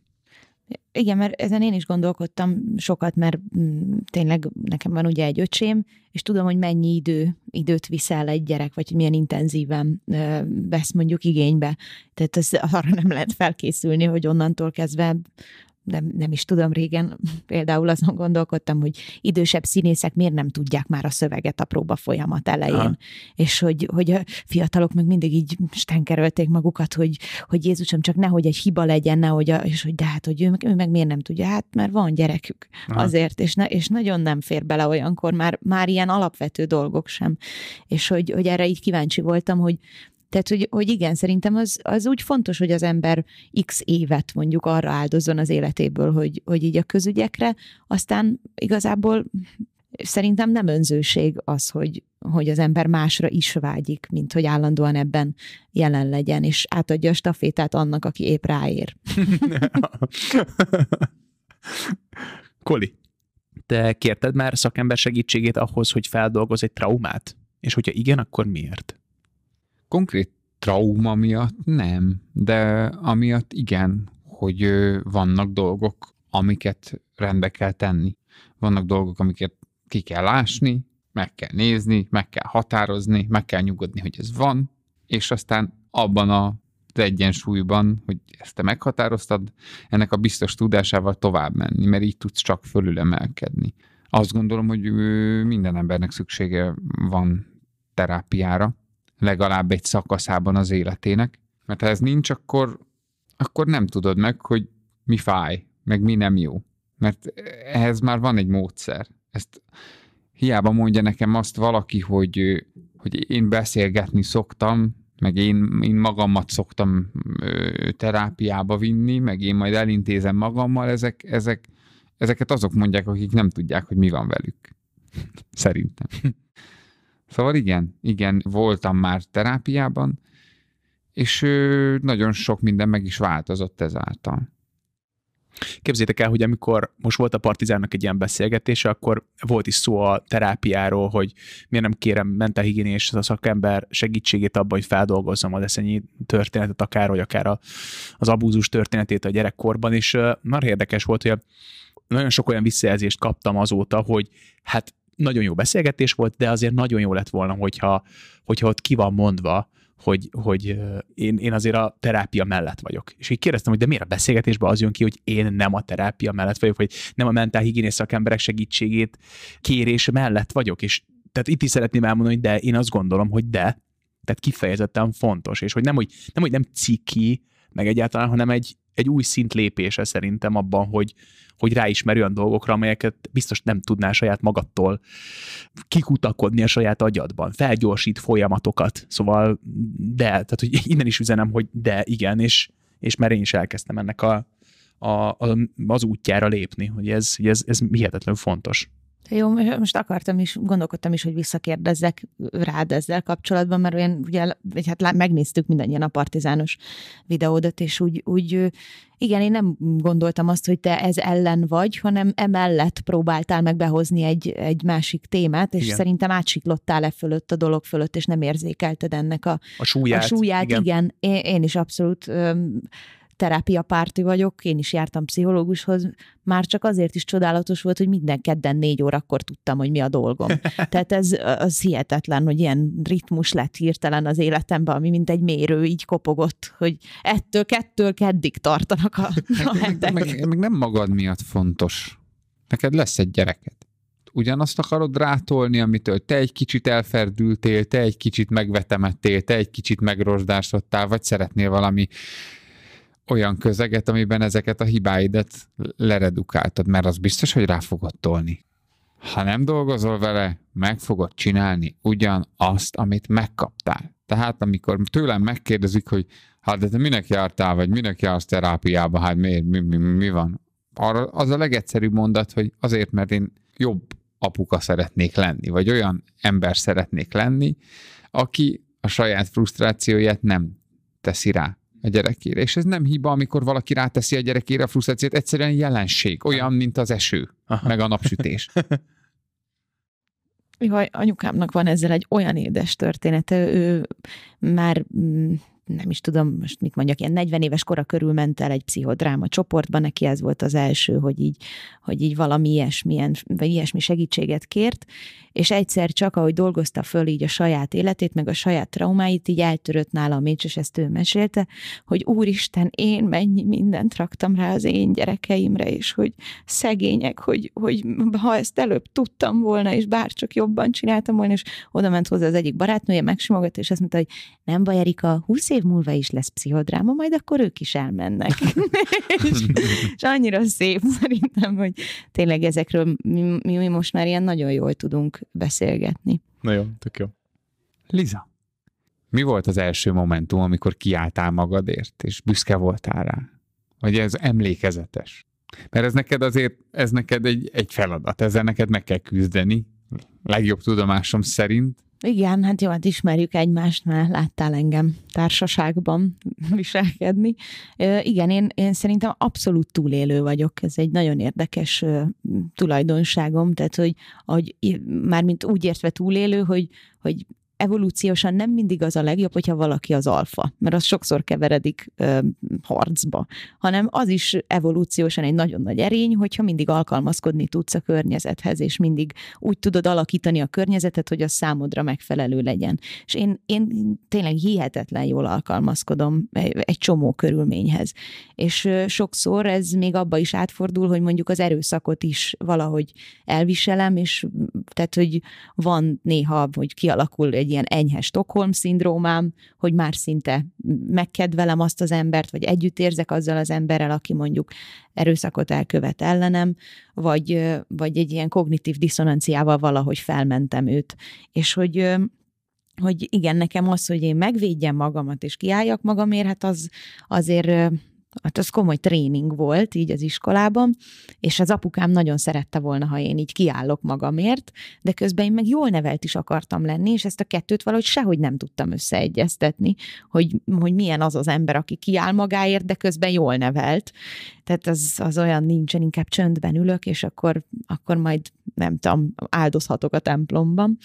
Igen, mert ezen én is gondolkodtam sokat, mert mm, tényleg nekem van ugye egy öcsém, és tudom, hogy mennyi idő, időt viszel egy gyerek, vagy hogy milyen intenzíven vesz mondjuk igénybe. Tehát ez, arra nem lehet felkészülni, hogy onnantól kezdve nem, nem is tudom, régen például azon gondolkodtam, hogy idősebb színészek miért nem tudják már a szöveget a próba folyamat elején, Aha. és hogy, hogy a fiatalok meg mindig így stenkerölték magukat, hogy, hogy Jézusom csak nehogy egy hiba legyen, nehogy a, és hogy de hát, hogy ő, ő meg miért nem tudja, hát mert van gyerekük Aha. azért, és, ne, és nagyon nem fér bele olyankor már, már ilyen alapvető dolgok sem, és hogy, hogy erre így kíváncsi voltam, hogy tehát, hogy, hogy igen, szerintem az, az úgy fontos, hogy az ember x évet mondjuk arra áldozzon az életéből, hogy, hogy így a közügyekre, aztán igazából szerintem nem önzőség az, hogy, hogy az ember másra is vágyik, mint hogy állandóan ebben jelen legyen, és átadja a stafétát annak, aki épp ráér. [LAUGHS] Koli, te kérted már szakember segítségét ahhoz, hogy feldolgoz egy traumát? És hogyha igen, akkor miért? Konkrét trauma miatt nem, de amiatt igen, hogy vannak dolgok, amiket rendbe kell tenni. Vannak dolgok, amiket ki kell ásni, meg kell nézni, meg kell határozni, meg kell nyugodni, hogy ez van, és aztán abban a az egyensúlyban, hogy ezt te meghatároztad, ennek a biztos tudásával tovább menni, mert így tudsz csak fölülemelkedni. Azt gondolom, hogy minden embernek szüksége van terápiára, legalább egy szakaszában az életének, mert ha ez nincs, akkor, akkor nem tudod meg, hogy mi fáj, meg mi nem jó. Mert ehhez már van egy módszer. Ezt hiába mondja nekem azt valaki, hogy, hogy én beszélgetni szoktam, meg én, én magamat szoktam ö, terápiába vinni, meg én majd elintézem magammal, ezek, ezek, ezeket azok mondják, akik nem tudják, hogy mi van velük. [LAUGHS] Szerintem. [LAUGHS] Szóval igen, igen, voltam már terápiában, és nagyon sok minden meg is változott ezáltal. Képzétek el, hogy amikor most volt a Partizánnak egy ilyen beszélgetése, akkor volt is szó a terápiáról, hogy miért nem kérem mentálhigiénés a szakember segítségét abban, hogy feldolgozzam a eszenyi történetet, akár, vagy akár a, az abúzus történetét a gyerekkorban, és uh, már érdekes volt, hogy nagyon sok olyan visszajelzést kaptam azóta, hogy hát nagyon jó beszélgetés volt, de azért nagyon jó lett volna, hogyha, hogyha ott ki van mondva, hogy, hogy én, én azért a terápia mellett vagyok. És így kérdeztem, hogy de miért a beszélgetésben az jön ki, hogy én nem a terápia mellett vagyok, vagy nem a mentálhigiénész szakemberek segítségét kérés mellett vagyok. És tehát itt is szeretném elmondani, hogy de én azt gondolom, hogy de, tehát kifejezetten fontos, és hogy nem, hogy nem, hogy nem ciki, meg egyáltalán, hanem egy, egy új szint lépése szerintem abban, hogy, hogy ráismerj olyan dolgokra, amelyeket biztos nem tudnál saját magadtól kikutakodni a saját agyadban. Felgyorsít folyamatokat. Szóval de, tehát hogy innen is üzenem, hogy de, igen, és, és mert én is elkezdtem ennek a, a, a, az útjára lépni, hogy ez, ez, ez hihetetlenül fontos. Jó, most akartam is, gondolkodtam is, hogy visszakérdezzek rád ezzel kapcsolatban, mert olyan, ugye, vagy hát megnéztük mindannyian a partizános videódat, és úgy, úgy, igen, én nem gondoltam azt, hogy te ez ellen vagy, hanem emellett próbáltál meg behozni egy, egy másik témát, és igen. szerintem átsiklottál e fölött a dolog fölött, és nem érzékelted ennek a, a súlyát. A súlyát igen. igen. Én, én is abszolút terápia párti vagyok, én is jártam pszichológushoz, már csak azért is csodálatos volt, hogy minden kedden négy órakor tudtam, hogy mi a dolgom. [LAUGHS] Tehát ez az hihetetlen, hogy ilyen ritmus lett hirtelen az életemben, ami mint egy mérő így kopogott, hogy ettől kettől keddig tartanak a, a hetek. Meg, meg, meg nem magad miatt fontos. Neked lesz egy gyereked ugyanazt akarod rátolni, amitől te egy kicsit elferdültél, te egy kicsit megvetemettél, te egy kicsit megrosdásodtál, vagy szeretnél valami olyan közeget, amiben ezeket a hibáidet leredukáltad, mert az biztos, hogy rá fogod tolni. Ha nem dolgozol vele, meg fogod csinálni ugyanazt, amit megkaptál. Tehát amikor tőlem megkérdezik, hogy hát de te minek jártál, vagy minek jársz terápiába, hát miért, mi, mi, mi van? Arra az a legegyszerűbb mondat, hogy azért, mert én jobb apuka szeretnék lenni, vagy olyan ember szeretnék lenni, aki a saját frusztrációját nem teszi rá a gyerekére. És ez nem hiba, amikor valaki ráteszi a gyerekére a frusztrációt, egyszerűen jelenség, olyan, mint az eső, Aha. meg a napsütés. Jaj, anyukámnak van ezzel egy olyan édes története, ő már mm, nem is tudom, most mit mondjak, ilyen 40 éves kora körül ment el egy pszichodráma csoportba, neki ez volt az első, hogy így, hogy így valami ilyesmilyen, vagy ilyesmi segítséget kért, és egyszer csak, ahogy dolgozta föl így a saját életét, meg a saját traumáit, így eltörött nála a és ezt ő mesélte, hogy úristen, én mennyi mindent raktam rá az én gyerekeimre, és hogy szegények, hogy, hogy ha ezt előbb tudtam volna, és bár csak jobban csináltam volna, és oda ment hozzá az egyik barátnője, megsimogat, és azt mondta, hogy nem baj, Erika, 20 év múlva is lesz pszichodráma, majd akkor ők is elmennek. [LAUGHS] és, és annyira szép szerintem, hogy tényleg ezekről mi, mi most már ilyen nagyon jól tudunk beszélgetni. Na jó, tök jó. Liza, mi volt az első momentum, amikor kiálltál magadért, és büszke voltál rá? Vagy ez emlékezetes? Mert ez neked azért, ez neked egy, egy feladat, ezzel neked meg kell küzdeni, legjobb tudomásom szerint. Igen, hát jó, hát ismerjük egymást, mert láttál engem társaságban [LAUGHS] viselkedni. Igen, én, én szerintem abszolút túlélő vagyok, ez egy nagyon érdekes tulajdonságom, tehát hogy, hogy mármint úgy értve túlélő, hogy, hogy evolúciósan nem mindig az a legjobb, hogyha valaki az alfa, mert az sokszor keveredik ö, harcba, hanem az is evolúciósan egy nagyon nagy erény, hogyha mindig alkalmazkodni tudsz a környezethez, és mindig úgy tudod alakítani a környezetet, hogy az számodra megfelelő legyen. És én, én tényleg hihetetlen jól alkalmazkodom egy, csomó körülményhez. És sokszor ez még abba is átfordul, hogy mondjuk az erőszakot is valahogy elviselem, és tehát, hogy van néha, hogy kialakul egy egy ilyen enyhe Stockholm-szindrómám, hogy már szinte megkedvelem azt az embert, vagy együtt érzek azzal az emberrel, aki mondjuk erőszakot elkövet ellenem, vagy, vagy egy ilyen kognitív diszonanciával valahogy felmentem őt. És hogy hogy igen, nekem az, hogy én megvédjem magamat és kiálljak magamért, hát az azért hát az komoly tréning volt így az iskolában, és az apukám nagyon szerette volna, ha én így kiállok magamért, de közben én meg jól nevelt is akartam lenni, és ezt a kettőt valahogy sehogy nem tudtam összeegyeztetni, hogy, hogy milyen az az ember, aki kiáll magáért, de közben jól nevelt. Tehát az, az olyan nincsen, inkább csöndben ülök, és akkor, akkor majd nem tudom, áldozhatok a templomban,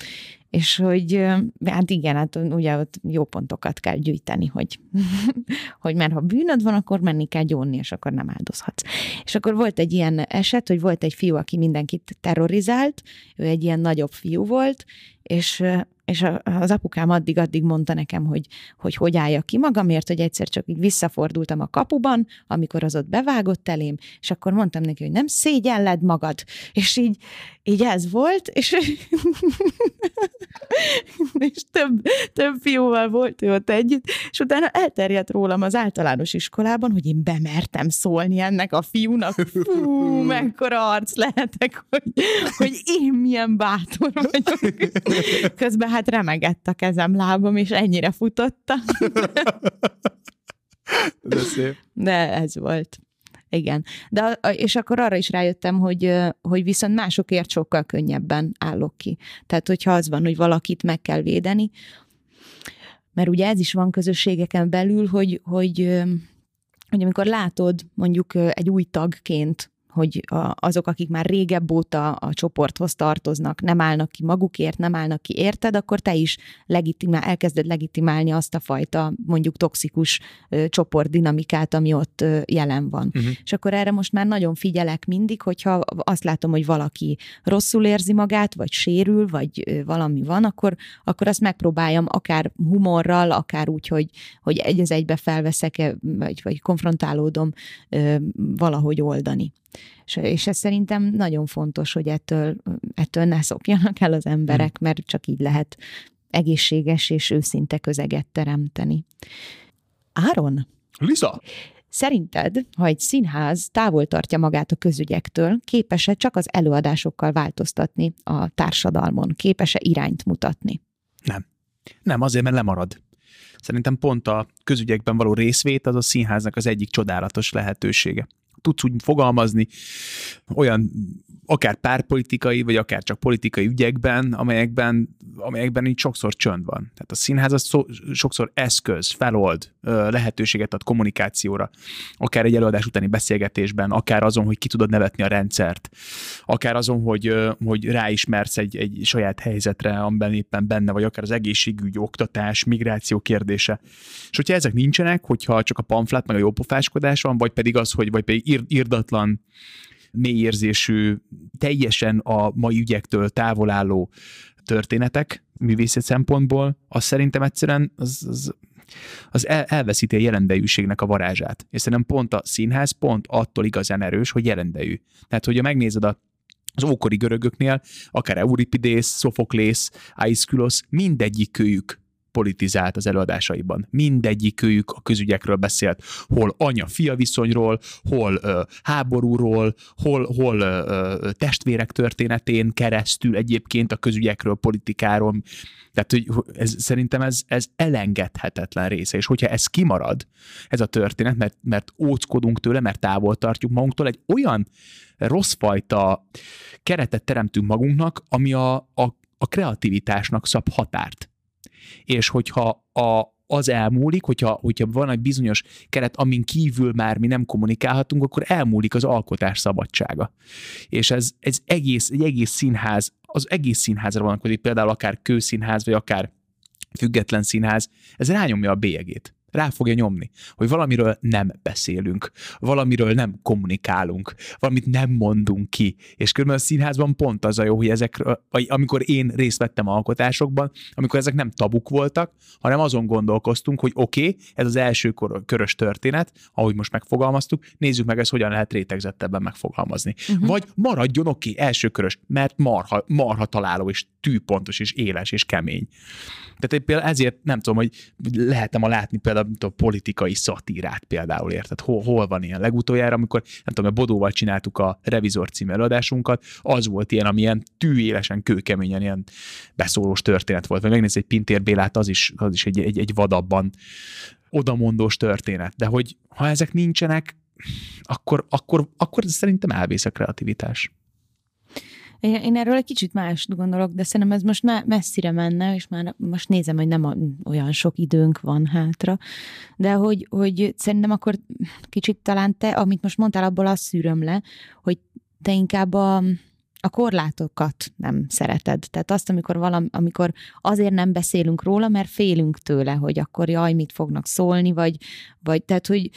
és hogy hát igen, hát ugye ott jó pontokat kell gyűjteni, hogy, [LAUGHS] hogy mert ha bűnöd van, akkor menni kell gyónni, és akkor nem áldozhatsz. És akkor volt egy ilyen eset, hogy volt egy fiú, aki mindenkit terrorizált, ő egy ilyen nagyobb fiú volt, és és az apukám addig-addig mondta nekem, hogy, hogy hogy álljak ki magamért, hogy egyszer csak így visszafordultam a kapuban, amikor az ott bevágott elém, és akkor mondtam neki, hogy nem szégyelled magad. És így, így ez volt, és, [LAUGHS] és több, több fiúval volt ő ott együtt, és utána elterjedt rólam az általános iskolában, hogy én bemertem szólni ennek a fiúnak, fú, [LAUGHS] mekkora arc lehetek, hogy, hogy én milyen bátor vagyok. [LAUGHS] Közben hát remegett a kezem, lábam, és ennyire futotta. [LAUGHS] De szép. De ez volt. Igen. De, és akkor arra is rájöttem, hogy, hogy viszont másokért sokkal könnyebben állok ki. Tehát, hogyha az van, hogy valakit meg kell védeni, mert ugye ez is van közösségeken belül, hogy, hogy, hogy amikor látod mondjuk egy új tagként hogy azok, akik már régebb óta a csoporthoz tartoznak, nem állnak ki magukért, nem állnak ki érted, akkor te is legitimál, elkezded legitimálni azt a fajta mondjuk toxikus ö, csoportdinamikát, ami ott ö, jelen van. Uh-huh. És akkor erre most már nagyon figyelek mindig, hogyha azt látom, hogy valaki rosszul érzi magát, vagy sérül, vagy ö, valami van, akkor, akkor azt megpróbáljam akár humorral, akár úgy, hogy, hogy egy az egybe felveszek, vagy, vagy konfrontálódom ö, valahogy oldani. És, és ez szerintem nagyon fontos, hogy ettől, ettől ne szokjanak el az emberek, hmm. mert csak így lehet egészséges és őszinte közeget teremteni. Áron? Lisa? Szerinted, ha egy színház távol tartja magát a közügyektől, képes-e csak az előadásokkal változtatni a társadalmon? Képes-e irányt mutatni? Nem. Nem, azért, mert lemarad. Szerintem pont a közügyekben való részvét az a színháznak az egyik csodálatos lehetősége tudsz úgy fogalmazni olyan akár párpolitikai, vagy akár csak politikai ügyekben, amelyekben, amelyekben így sokszor csönd van. Tehát a színház az sokszor eszköz, felold, lehetőséget ad kommunikációra, akár egy előadás utáni beszélgetésben, akár azon, hogy ki tudod nevetni a rendszert, akár azon, hogy, hogy ráismersz egy, egy saját helyzetre, amiben éppen benne vagy, akár az egészségügy, oktatás, migráció kérdése. És hogyha ezek nincsenek, hogyha csak a pamflát, meg a jópofáskodás van, vagy pedig az, hogy vagy pedig írdatlan mélyérzésű, teljesen a mai ügyektől távol álló történetek művészet szempontból, az szerintem egyszerűen az, az, az el, elveszíti a jelendejűségnek a varázsát. És szerintem pont a színház pont attól igazán erős, hogy jelendejű. Tehát, hogyha megnézed a az ókori görögöknél, akár Euripides, Sophoklész, Aeschylus, mindegyikőjük politizált az előadásaiban. Mindegyik őjük a közügyekről beszélt, hol anya-fia viszonyról, hol ö, háborúról, hol, hol ö, testvérek történetén keresztül egyébként a közügyekről, politikáról. Tehát hogy ez, szerintem ez, ez elengedhetetlen része, és hogyha ez kimarad, ez a történet, mert, mert óckodunk tőle, mert távol tartjuk magunktól, egy olyan rossz fajta keretet teremtünk magunknak, ami a, a, a kreativitásnak szab határt és hogyha a, az elmúlik, hogyha, hogyha van egy bizonyos keret, amin kívül már mi nem kommunikálhatunk, akkor elmúlik az alkotás szabadsága. És ez, ez egész, egy egész színház, az egész színházra vonatkozik, például akár kőszínház, vagy akár független színház, ez rányomja a bélyegét rá fogja nyomni, hogy valamiről nem beszélünk, valamiről nem kommunikálunk, valamit nem mondunk ki. És körülbelül a színházban pont az a jó, hogy ezek, amikor én részt vettem alkotásokban, amikor ezek nem tabuk voltak, hanem azon gondolkoztunk, hogy oké, okay, ez az első kor- körös történet, ahogy most megfogalmaztuk, nézzük meg ezt, hogyan lehet rétegzettebben megfogalmazni. Uh-huh. Vagy maradjon oké, okay, első körös, mert marha, marha találó, és tűpontos, és éles, és kemény. Tehát például ezért nem tudom, hogy lehetem a látni például a politikai szatírát például, érted? Hol, hol van ilyen? Legutoljára, amikor nem tudom, a Bodóval csináltuk a Revizor című előadásunkat, az volt ilyen, ami ilyen tűélesen, kőkeményen ilyen beszólós történet volt. Vagy megnézni egy Pintér Bélát, az is, az is egy, egy, egy vadabban odamondós történet. De hogy ha ezek nincsenek, akkor, akkor, akkor szerintem elvész a kreativitás. Én, én erről egy kicsit más gondolok, de szerintem ez most már messzire menne, és már most nézem, hogy nem olyan sok időnk van hátra, de hogy, hogy szerintem akkor kicsit talán te, amit most mondtál, abból azt szűröm le, hogy te inkább a, a korlátokat nem szereted. Tehát azt, amikor, valam, amikor azért nem beszélünk róla, mert félünk tőle, hogy akkor jaj, mit fognak szólni, vagy, vagy tehát, hogy,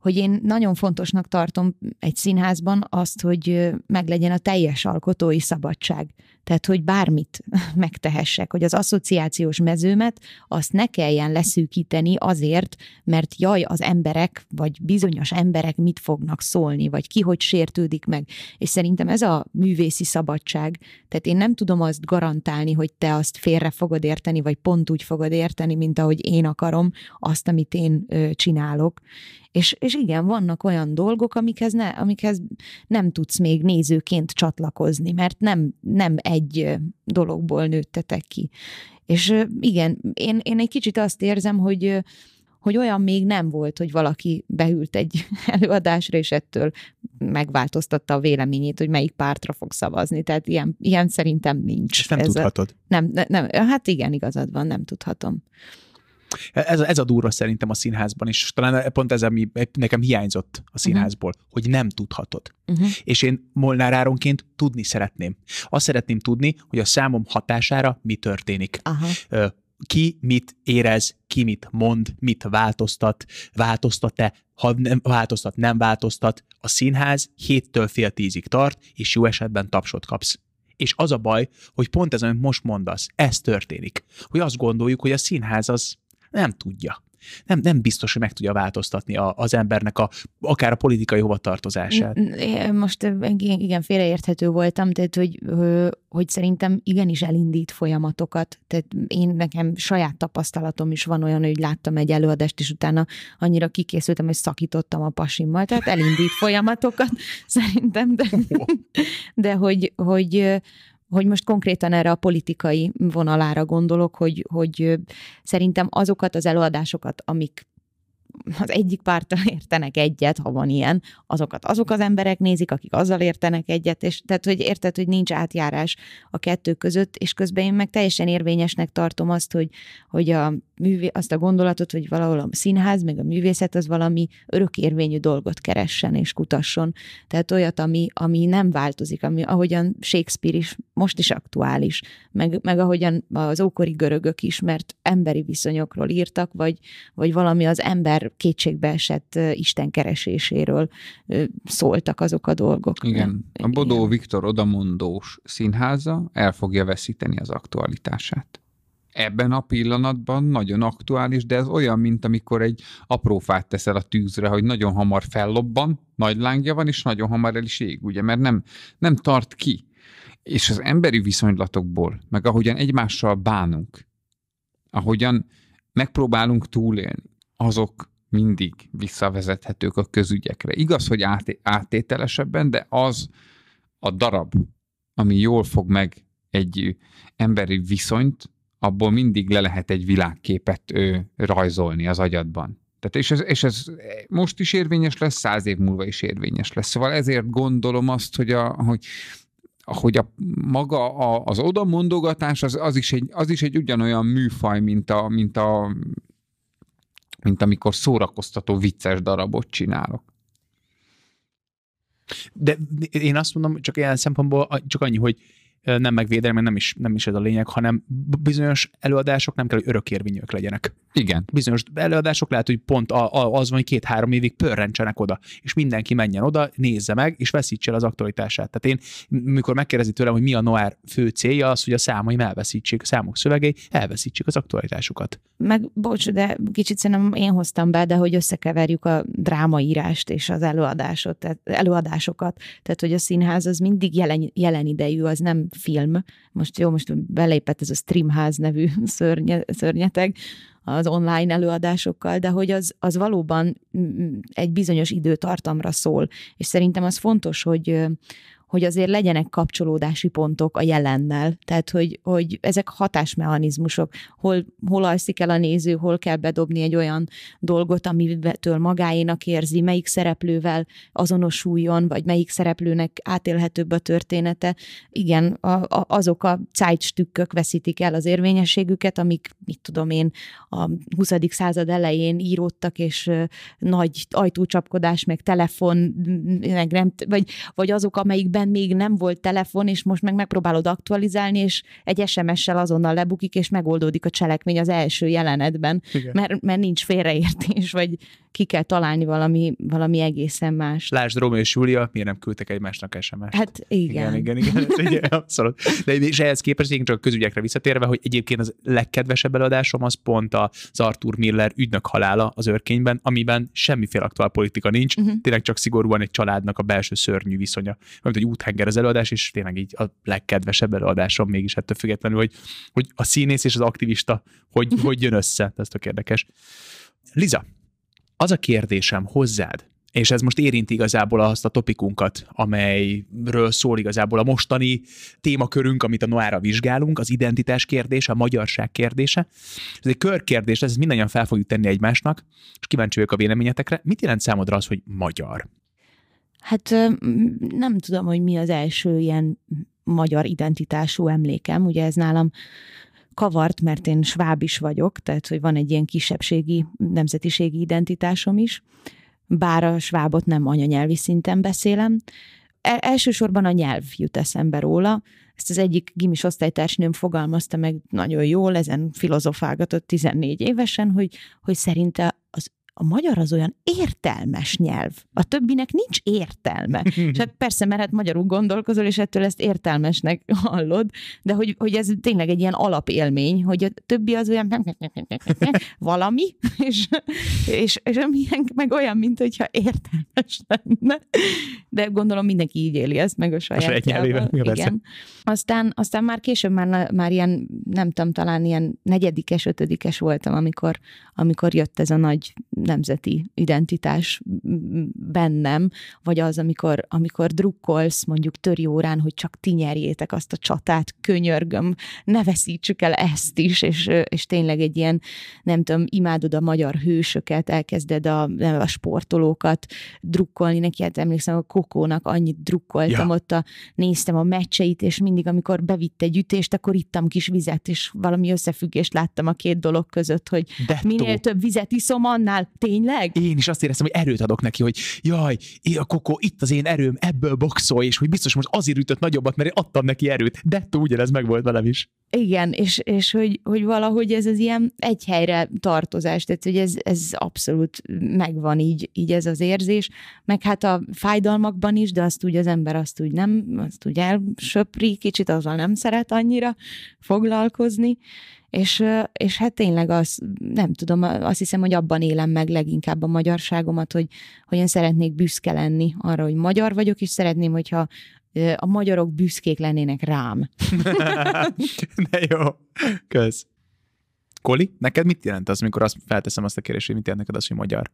hogy én nagyon fontosnak tartom egy színházban azt, hogy meglegyen a teljes alkotói szabadság. Tehát, hogy bármit [LAUGHS] megtehessek, hogy az asszociációs mezőmet azt ne kelljen leszűkíteni azért, mert jaj, az emberek, vagy bizonyos emberek mit fognak szólni, vagy ki hogy sértődik meg. És szerintem ez a művészi szabadság. Tehát én nem tudom azt garantálni, hogy te azt félre fogod érteni, vagy pont úgy fogod érteni, mint ahogy én akarom azt, amit én csinálok. És, és igen, vannak olyan dolgok, amikhez, ne, amikhez nem tudsz még nézőként csatlakozni, mert nem, nem egy dologból nőttetek ki. És igen, én, én egy kicsit azt érzem, hogy hogy olyan még nem volt, hogy valaki beült egy [LAUGHS] előadásra, és ettől megváltoztatta a véleményét, hogy melyik pártra fog szavazni. Tehát ilyen, ilyen szerintem nincs. És nem Ez tudhatod. A, nem, nem, hát igen, igazad van, nem tudhatom. Ez, ez a durva szerintem a színházban is. Talán pont ez, ami nekem hiányzott a színházból, uh-huh. hogy nem tudhatod. Uh-huh. És én Molnár Áronként tudni szeretném. Azt szeretném tudni, hogy a számom hatására mi történik. Uh-huh. Ki mit érez, ki mit mond, mit változtat, változtat-e, ha nem változtat, nem változtat. A színház héttől fél tízig tart, és jó esetben tapsot kapsz. És az a baj, hogy pont ez, amit most mondasz, ez történik. Hogy azt gondoljuk, hogy a színház az nem tudja. Nem, nem biztos, hogy meg tudja változtatni a, az embernek a, akár a politikai hovatartozását. Most igen, félreérthető voltam, tehát hogy, hogy szerintem igenis elindít folyamatokat. Tehát én nekem saját tapasztalatom is van olyan, hogy láttam egy előadást, és utána annyira kikészültem, hogy szakítottam a pasimmal. Tehát elindít folyamatokat [LAUGHS] szerintem, de, de hogy, hogy hogy most konkrétan erre a politikai vonalára gondolok, hogy, hogy szerintem azokat az előadásokat, amik az egyik párttal [LAUGHS] értenek egyet, ha van ilyen, azokat azok az emberek nézik, akik azzal értenek egyet, és tehát, hogy érted, hogy nincs átjárás a kettő között, és közben én meg teljesen érvényesnek tartom azt, hogy, hogy a művé, azt a gondolatot, hogy valahol a színház, meg a művészet az valami örökérvényű dolgot keressen és kutasson. Tehát olyat, ami, ami nem változik, ami ahogyan Shakespeare is most is aktuális, meg, meg ahogyan az ókori görögök is, mert emberi viszonyokról írtak, vagy, vagy valami az ember kétségbe esett Isten kereséséről szóltak azok a dolgok. Igen. A Bodó Igen. Viktor odamondós színháza el fogja veszíteni az aktualitását ebben a pillanatban nagyon aktuális, de ez olyan, mint amikor egy apró fát teszel a tűzre, hogy nagyon hamar fellobban, nagy lángja van, és nagyon hamar el is ég, ugye, mert nem, nem tart ki. És az emberi viszonylatokból, meg ahogyan egymással bánunk, ahogyan megpróbálunk túlélni, azok mindig visszavezethetők a közügyekre. Igaz, hogy áttételesebben, de az a darab, ami jól fog meg egy emberi viszonyt, abból mindig le lehet egy világképet ő, rajzolni az agyadban. Tehát és, ez, és ez most is érvényes lesz, száz év múlva is érvényes lesz. Szóval ezért gondolom azt, hogy, a, hogy hogy a maga a, az odamondogatás az, az, is egy, az is egy ugyanolyan műfaj, mint, a, mint, a, mint amikor szórakoztató vicces darabot csinálok. De én azt mondom, csak ilyen szempontból csak annyi, hogy nem megvédelem, mert nem is, nem is ez a lényeg, hanem bizonyos előadások nem kell, hogy örökérvényűek legyenek. Igen. Bizonyos előadások lehet, hogy pont az van, hogy két-három évig pörrentsenek oda, és mindenki menjen oda, nézze meg, és veszítse el az aktualitását. Tehát én, mikor megkérdezi tőlem, hogy mi a Noir fő célja, az, hogy a számaim elveszítsék, a számok szövegei elveszítsék az aktualitásukat. Meg, bocs, de kicsit szerintem én hoztam be, de hogy összekeverjük a drámaírást és az előadásot, tehát előadásokat. Tehát, hogy a színház az mindig jelen, jelen idejű, az nem film. Most jó, most belépett ez a Streamház nevű [LAUGHS] szörnye, szörnyeteg az online előadásokkal, de hogy az, az valóban egy bizonyos időtartamra szól. És szerintem az fontos, hogy, hogy azért legyenek kapcsolódási pontok a jelennel. Tehát, hogy, hogy ezek hatásmechanizmusok. Hol, hol alszik el a néző, hol kell bedobni egy olyan dolgot, amitől magáénak érzi, melyik szereplővel azonosuljon, vagy melyik szereplőnek átélhetőbb a története. Igen, a, a, azok a zeitstükkök veszítik el az érvényességüket, amik, mit tudom én, a 20. század elején íródtak, és nagy ajtócsapkodás, meg telefon, meg nem, vagy, vagy azok, amelyikben amiben még nem volt telefon, és most meg megpróbálod aktualizálni, és egy SMS-sel azonnal lebukik, és megoldódik a cselekmény az első jelenetben, mert, mert nincs félreértés, vagy ki kell találni valami, valami egészen más. Lásd, Romeo és Júlia, miért nem küldtek egymásnak SMS-t? Hát igen. Igen, igen, igen. Ez abszolút. De és ehhez képest én csak a közügyekre visszatérve, hogy egyébként az legkedvesebb eladásom az pont az Arthur Miller ügynök halála az őrkényben, amiben semmiféle aktuál politika nincs, uh-huh. tényleg csak szigorúan egy családnak a belső szörnyű viszonya. Mint egy úthenger az előadás, és tényleg így a legkedvesebb előadásom mégis ettől függetlenül, hogy, hogy a színész és az aktivista hogy, hogy jön össze, ez tök érdekes. Liza, az a kérdésem hozzád, és ez most érinti igazából azt a topikunkat, amelyről szól igazából a mostani témakörünk, amit a Noára vizsgálunk, az identitás kérdése, a magyarság kérdése. Ez egy körkérdés, ezt mindannyian fel fogjuk tenni egymásnak, és kíváncsi vagyok a véleményetekre. Mit jelent számodra az, hogy magyar? Hát nem tudom, hogy mi az első ilyen magyar identitású emlékem. Ugye ez nálam kavart, mert én sváb is vagyok, tehát hogy van egy ilyen kisebbségi, nemzetiségi identitásom is, bár a svábot nem anyanyelvi szinten beszélem. El- elsősorban a nyelv jut eszembe róla. Ezt az egyik gimis osztálytársnőm fogalmazta meg nagyon jól, ezen filozofálgatott 14 évesen, hogy, hogy szerinte a magyar az olyan értelmes nyelv. A többinek nincs értelme. [LAUGHS] Csak persze, mert hát magyarul gondolkozol, és ettől ezt értelmesnek hallod, de hogy, hogy ez tényleg egy ilyen alapélmény, hogy a többi az olyan valami, [LAUGHS] és, és, és amilyen meg olyan, mint hogyha értelmes lenne. De gondolom mindenki így éli ezt, meg a saját, a saját nyelvével. Igen. Aztán, aztán már később már, már ilyen, nem tudom, talán ilyen negyedikes, ötödikes voltam, amikor, amikor jött ez a nagy nemzeti identitás bennem, vagy az, amikor, amikor drukkolsz mondjuk töri órán, hogy csak ti nyerjétek azt a csatát, könyörgöm, ne veszítsük el ezt is, és, és tényleg egy ilyen, nem tudom, imádod a magyar hősöket, elkezded a, a sportolókat drukkolni neki, hát emlékszem a Kokónak annyit drukkoltam ja. ott, a, néztem a meccseit, és mindig, amikor bevitt egy ütést, akkor ittam kis vizet, és valami összefüggést láttam a két dolog között, hogy Detto. minél több vizet iszom, annál tényleg? Én is azt éreztem, hogy erőt adok neki, hogy jaj, a kokó, itt az én erőm, ebből boxol, és hogy biztos most azért ütött nagyobbat, mert én adtam neki erőt. Detto ugyanez meg volt velem is. Igen, és, és hogy, hogy valahogy ez az ilyen egy helyre tartozás, tehát hogy ez, ez abszolút megvan így, így ez az érzés, meg hát a fájdalmakban is, de azt úgy az ember azt úgy nem, azt úgy elsöpri, kicsit azzal nem szeret annyira foglalkozni, és, és hát tényleg az, nem tudom, azt hiszem, hogy abban élem meg leginkább a magyarságomat, hogy, hogy én szeretnék büszke lenni arra, hogy magyar vagyok, és szeretném, hogyha a magyarok büszkék lennének rám. [LAUGHS] De jó, kösz. Koli, neked mit jelent az, amikor azt felteszem azt a kérdést, hogy mit jelent neked az, hogy magyar?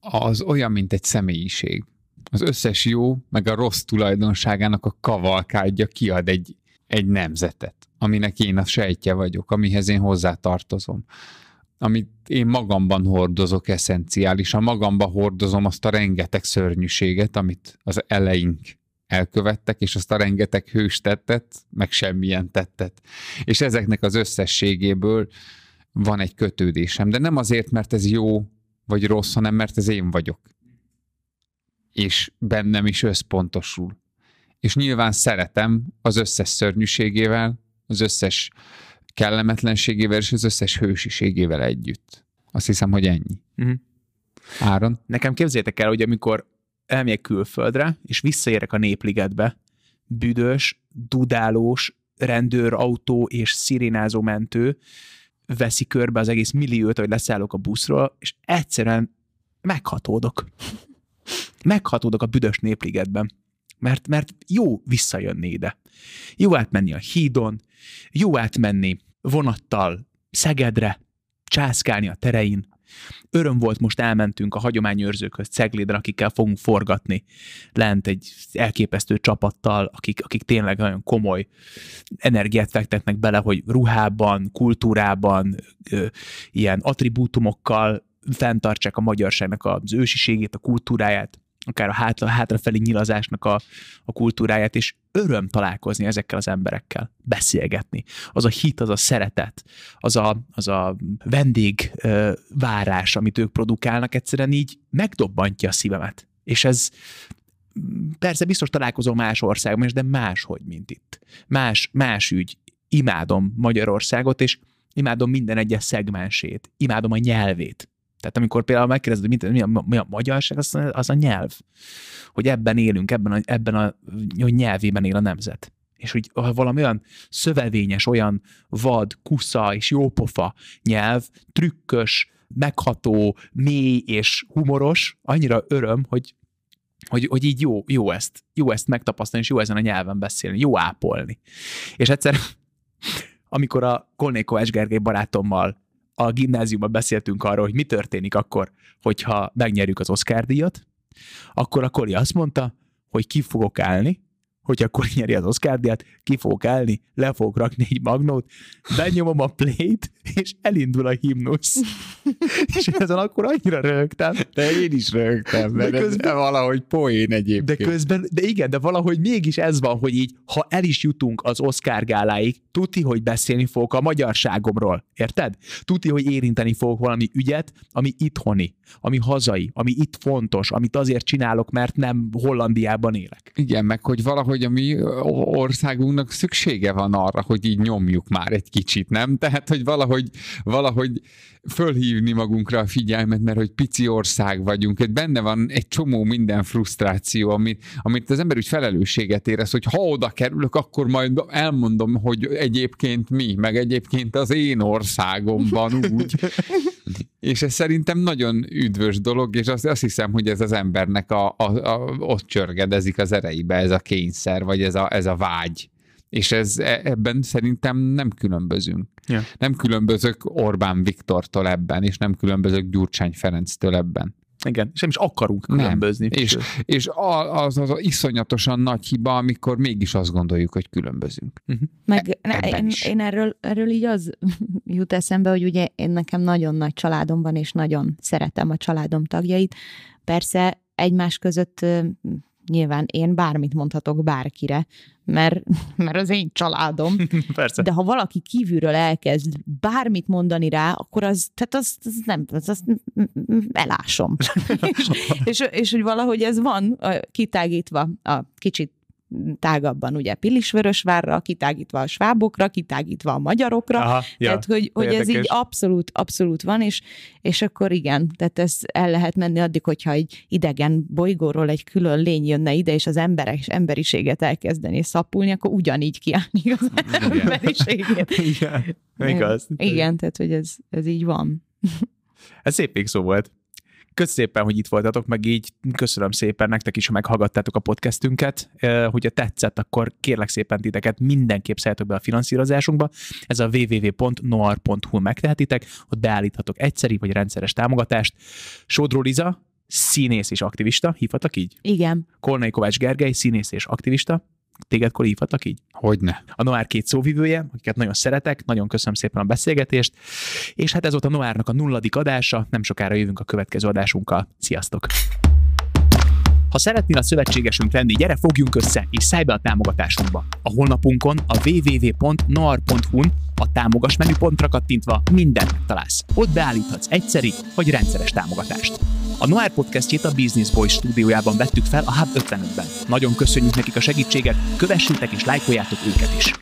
Az olyan, mint egy személyiség. Az összes jó, meg a rossz tulajdonságának a kavalkádja kiad egy, egy nemzetet, aminek én a sejtje vagyok, amihez én hozzátartozom amit én magamban hordozok eszenciálisan, magamban hordozom azt a rengeteg szörnyűséget, amit az eleink elkövettek, és azt a rengeteg hős tettet, meg semmilyen tettet. És ezeknek az összességéből van egy kötődésem, de nem azért, mert ez jó vagy rossz, hanem mert ez én vagyok. És bennem is összpontosul. És nyilván szeretem az összes szörnyűségével, az összes kellemetlenségével és az összes hősiségével együtt. Azt hiszem, hogy ennyi. Uh-huh. Áron? Nekem képzétek el, hogy amikor elmegyek külföldre, és visszaérek a népligetbe, büdös, dudálós, rendőrautó és szirénázó mentő veszi körbe az egész milliót, hogy leszállok a buszról, és egyszerűen meghatódok. Meghatódok a büdös népligetben. Mert, mert jó visszajönni ide. Jó átmenni a hídon, jó átmenni vonattal Szegedre, császkálni a terein, Öröm volt, most elmentünk a hagyományőrzőkhöz Cegléden, akikkel fogunk forgatni. Lent egy elképesztő csapattal, akik, akik tényleg nagyon komoly energiát fektetnek bele, hogy ruhában, kultúrában, ö, ilyen attribútumokkal fenntartsák a magyarságnak az ősiségét, a kultúráját akár a hátra, hátrafelé nyilazásnak a, a kultúráját, és öröm találkozni ezekkel az emberekkel, beszélgetni. Az a hit, az a szeretet, az a, az a vendég ö, várás, amit ők produkálnak, egyszerűen így megdobbantja a szívemet. És ez persze biztos találkozom más országban is, de máshogy, mint itt. Más, más ügy. Imádom Magyarországot, és imádom minden egyes szegmensét. Imádom a nyelvét. Tehát amikor például megkérdezed, hogy mi a, mi a magyarság, az, az a nyelv. Hogy ebben élünk, ebben a, ebben a nyelvében él a nemzet. És hogy ha valami olyan szövevényes, olyan vad, kusza és jópofa nyelv, trükkös, megható, mély és humoros, annyira öröm, hogy hogy, hogy így jó, jó ezt, jó ezt megtapasztalni, és jó ezen a nyelven beszélni, jó ápolni. És egyszer, amikor a Kolné Kovács Gergely barátommal a gimnáziumban beszéltünk arról, hogy mi történik akkor, hogyha megnyerjük az Oscar díjat, akkor a Kori azt mondta, hogy ki fogok állni, hogy akkor nyeri az Oscar ki fogok állni, le fogok rakni egy magnót, benyomom a play-t, és elindul a himnusz. [LAUGHS] és ezen akkor annyira rögtem. De én is rögtem, mert de közben, ez valahogy poén egyébként. De közben, de igen, de valahogy mégis ez van, hogy így, ha el is jutunk az Oscar gáláig, tuti, hogy beszélni fogok a magyarságomról, érted? Tuti, hogy érinteni fogok valami ügyet, ami itthoni, ami hazai, ami itt fontos, amit azért csinálok, mert nem Hollandiában élek. Igen, meg hogy valahogy a mi országunknak szüksége van arra, hogy így nyomjuk már egy kicsit, nem? Tehát, hogy valahogy, valahogy fölhívni magunkra a figyelmet, mert hogy pici ország vagyunk, hogy benne van egy csomó minden frusztráció, amit, amit az ember úgy felelősséget érez, hogy ha oda kerülök, akkor majd elmondom, hogy egyébként mi, meg egyébként az én országomban [LAUGHS] úgy. És ez szerintem nagyon üdvös dolog, és azt, azt hiszem, hogy ez az embernek a, a, a, ott csörgedezik az ereibe, ez a kényszer, vagy ez a, ez a vágy És ez e- ebben szerintem nem különbözünk. Ja. Nem különbözök Orbán Viktortól ebben, és nem különbözök Gyurcsány Ferenctől ebben. Igen, és nem is akarunk Nem. különbözni. És, és a- az, az, az iszonyatosan nagy hiba, amikor mégis azt gondoljuk, hogy különbözünk. Meg ne, ebben én, is. én erről, erről így az [LAUGHS] jut eszembe, hogy ugye én nekem nagyon nagy családom van, és nagyon szeretem a családom tagjait. Persze egymás között nyilván én bármit mondhatok bárkire, mert, [LAUGHS] mert az én családom, [LAUGHS] Persze. de ha valaki kívülről elkezd bármit mondani rá, akkor az, tehát az, az nem, az, az elásom. [LAUGHS] és, és, és, hogy valahogy ez van kitágítva a kicsit tágabban, ugye Pilisvörösvárra, kitágítva a svábokra, kitágítva a magyarokra, Aha, ja. tehát, hogy, hogy ez így abszolút, abszolút van, és, és akkor igen, tehát ez el lehet menni addig, hogyha egy idegen bolygóról egy külön lény jönne ide, és az emberek és emberiséget elkezdeni szapulni, akkor ugyanígy kiállni az Igen. emberiségét. [LAUGHS] Igen. Igaz. Igen, tehát, hogy ez, ez így van. Ez szép végszó volt. Köszönöm szépen, hogy itt voltatok, meg így köszönöm szépen nektek is, ha meghallgattátok a podcastünket. Hogyha tetszett, akkor kérlek szépen titeket mindenképp szálljatok be a finanszírozásunkba. Ez a www.noar.hu megtehetitek, ott beállíthatok egyszeri vagy rendszeres támogatást. Sodró Liza, színész és aktivista, hívhatok így? Igen. Kolnai Kovács Gergely, színész és aktivista. Téged Koli hívhatok így? Hogyne. a Noár két szóvivője, akiket nagyon szeretek, nagyon köszönöm szépen a beszélgetést, és hát ez volt a Noárnak a nulladik adása, nem sokára jövünk a következő adásunkkal. Sziasztok! Ha szeretnél a szövetségesünk lenni, gyere fogjunk össze és szállj be a támogatásunkba. A honlapunkon a www.noar.hu-n a támogas menüpontra kattintva mindent megtalálsz. Ott beállíthatsz egyszeri vagy rendszeres támogatást. A Noir podcastjét a Business Boys stúdiójában vettük fel a Hub 55-ben. Nagyon köszönjük nekik a segítséget, kövessétek és lájkoljátok őket is.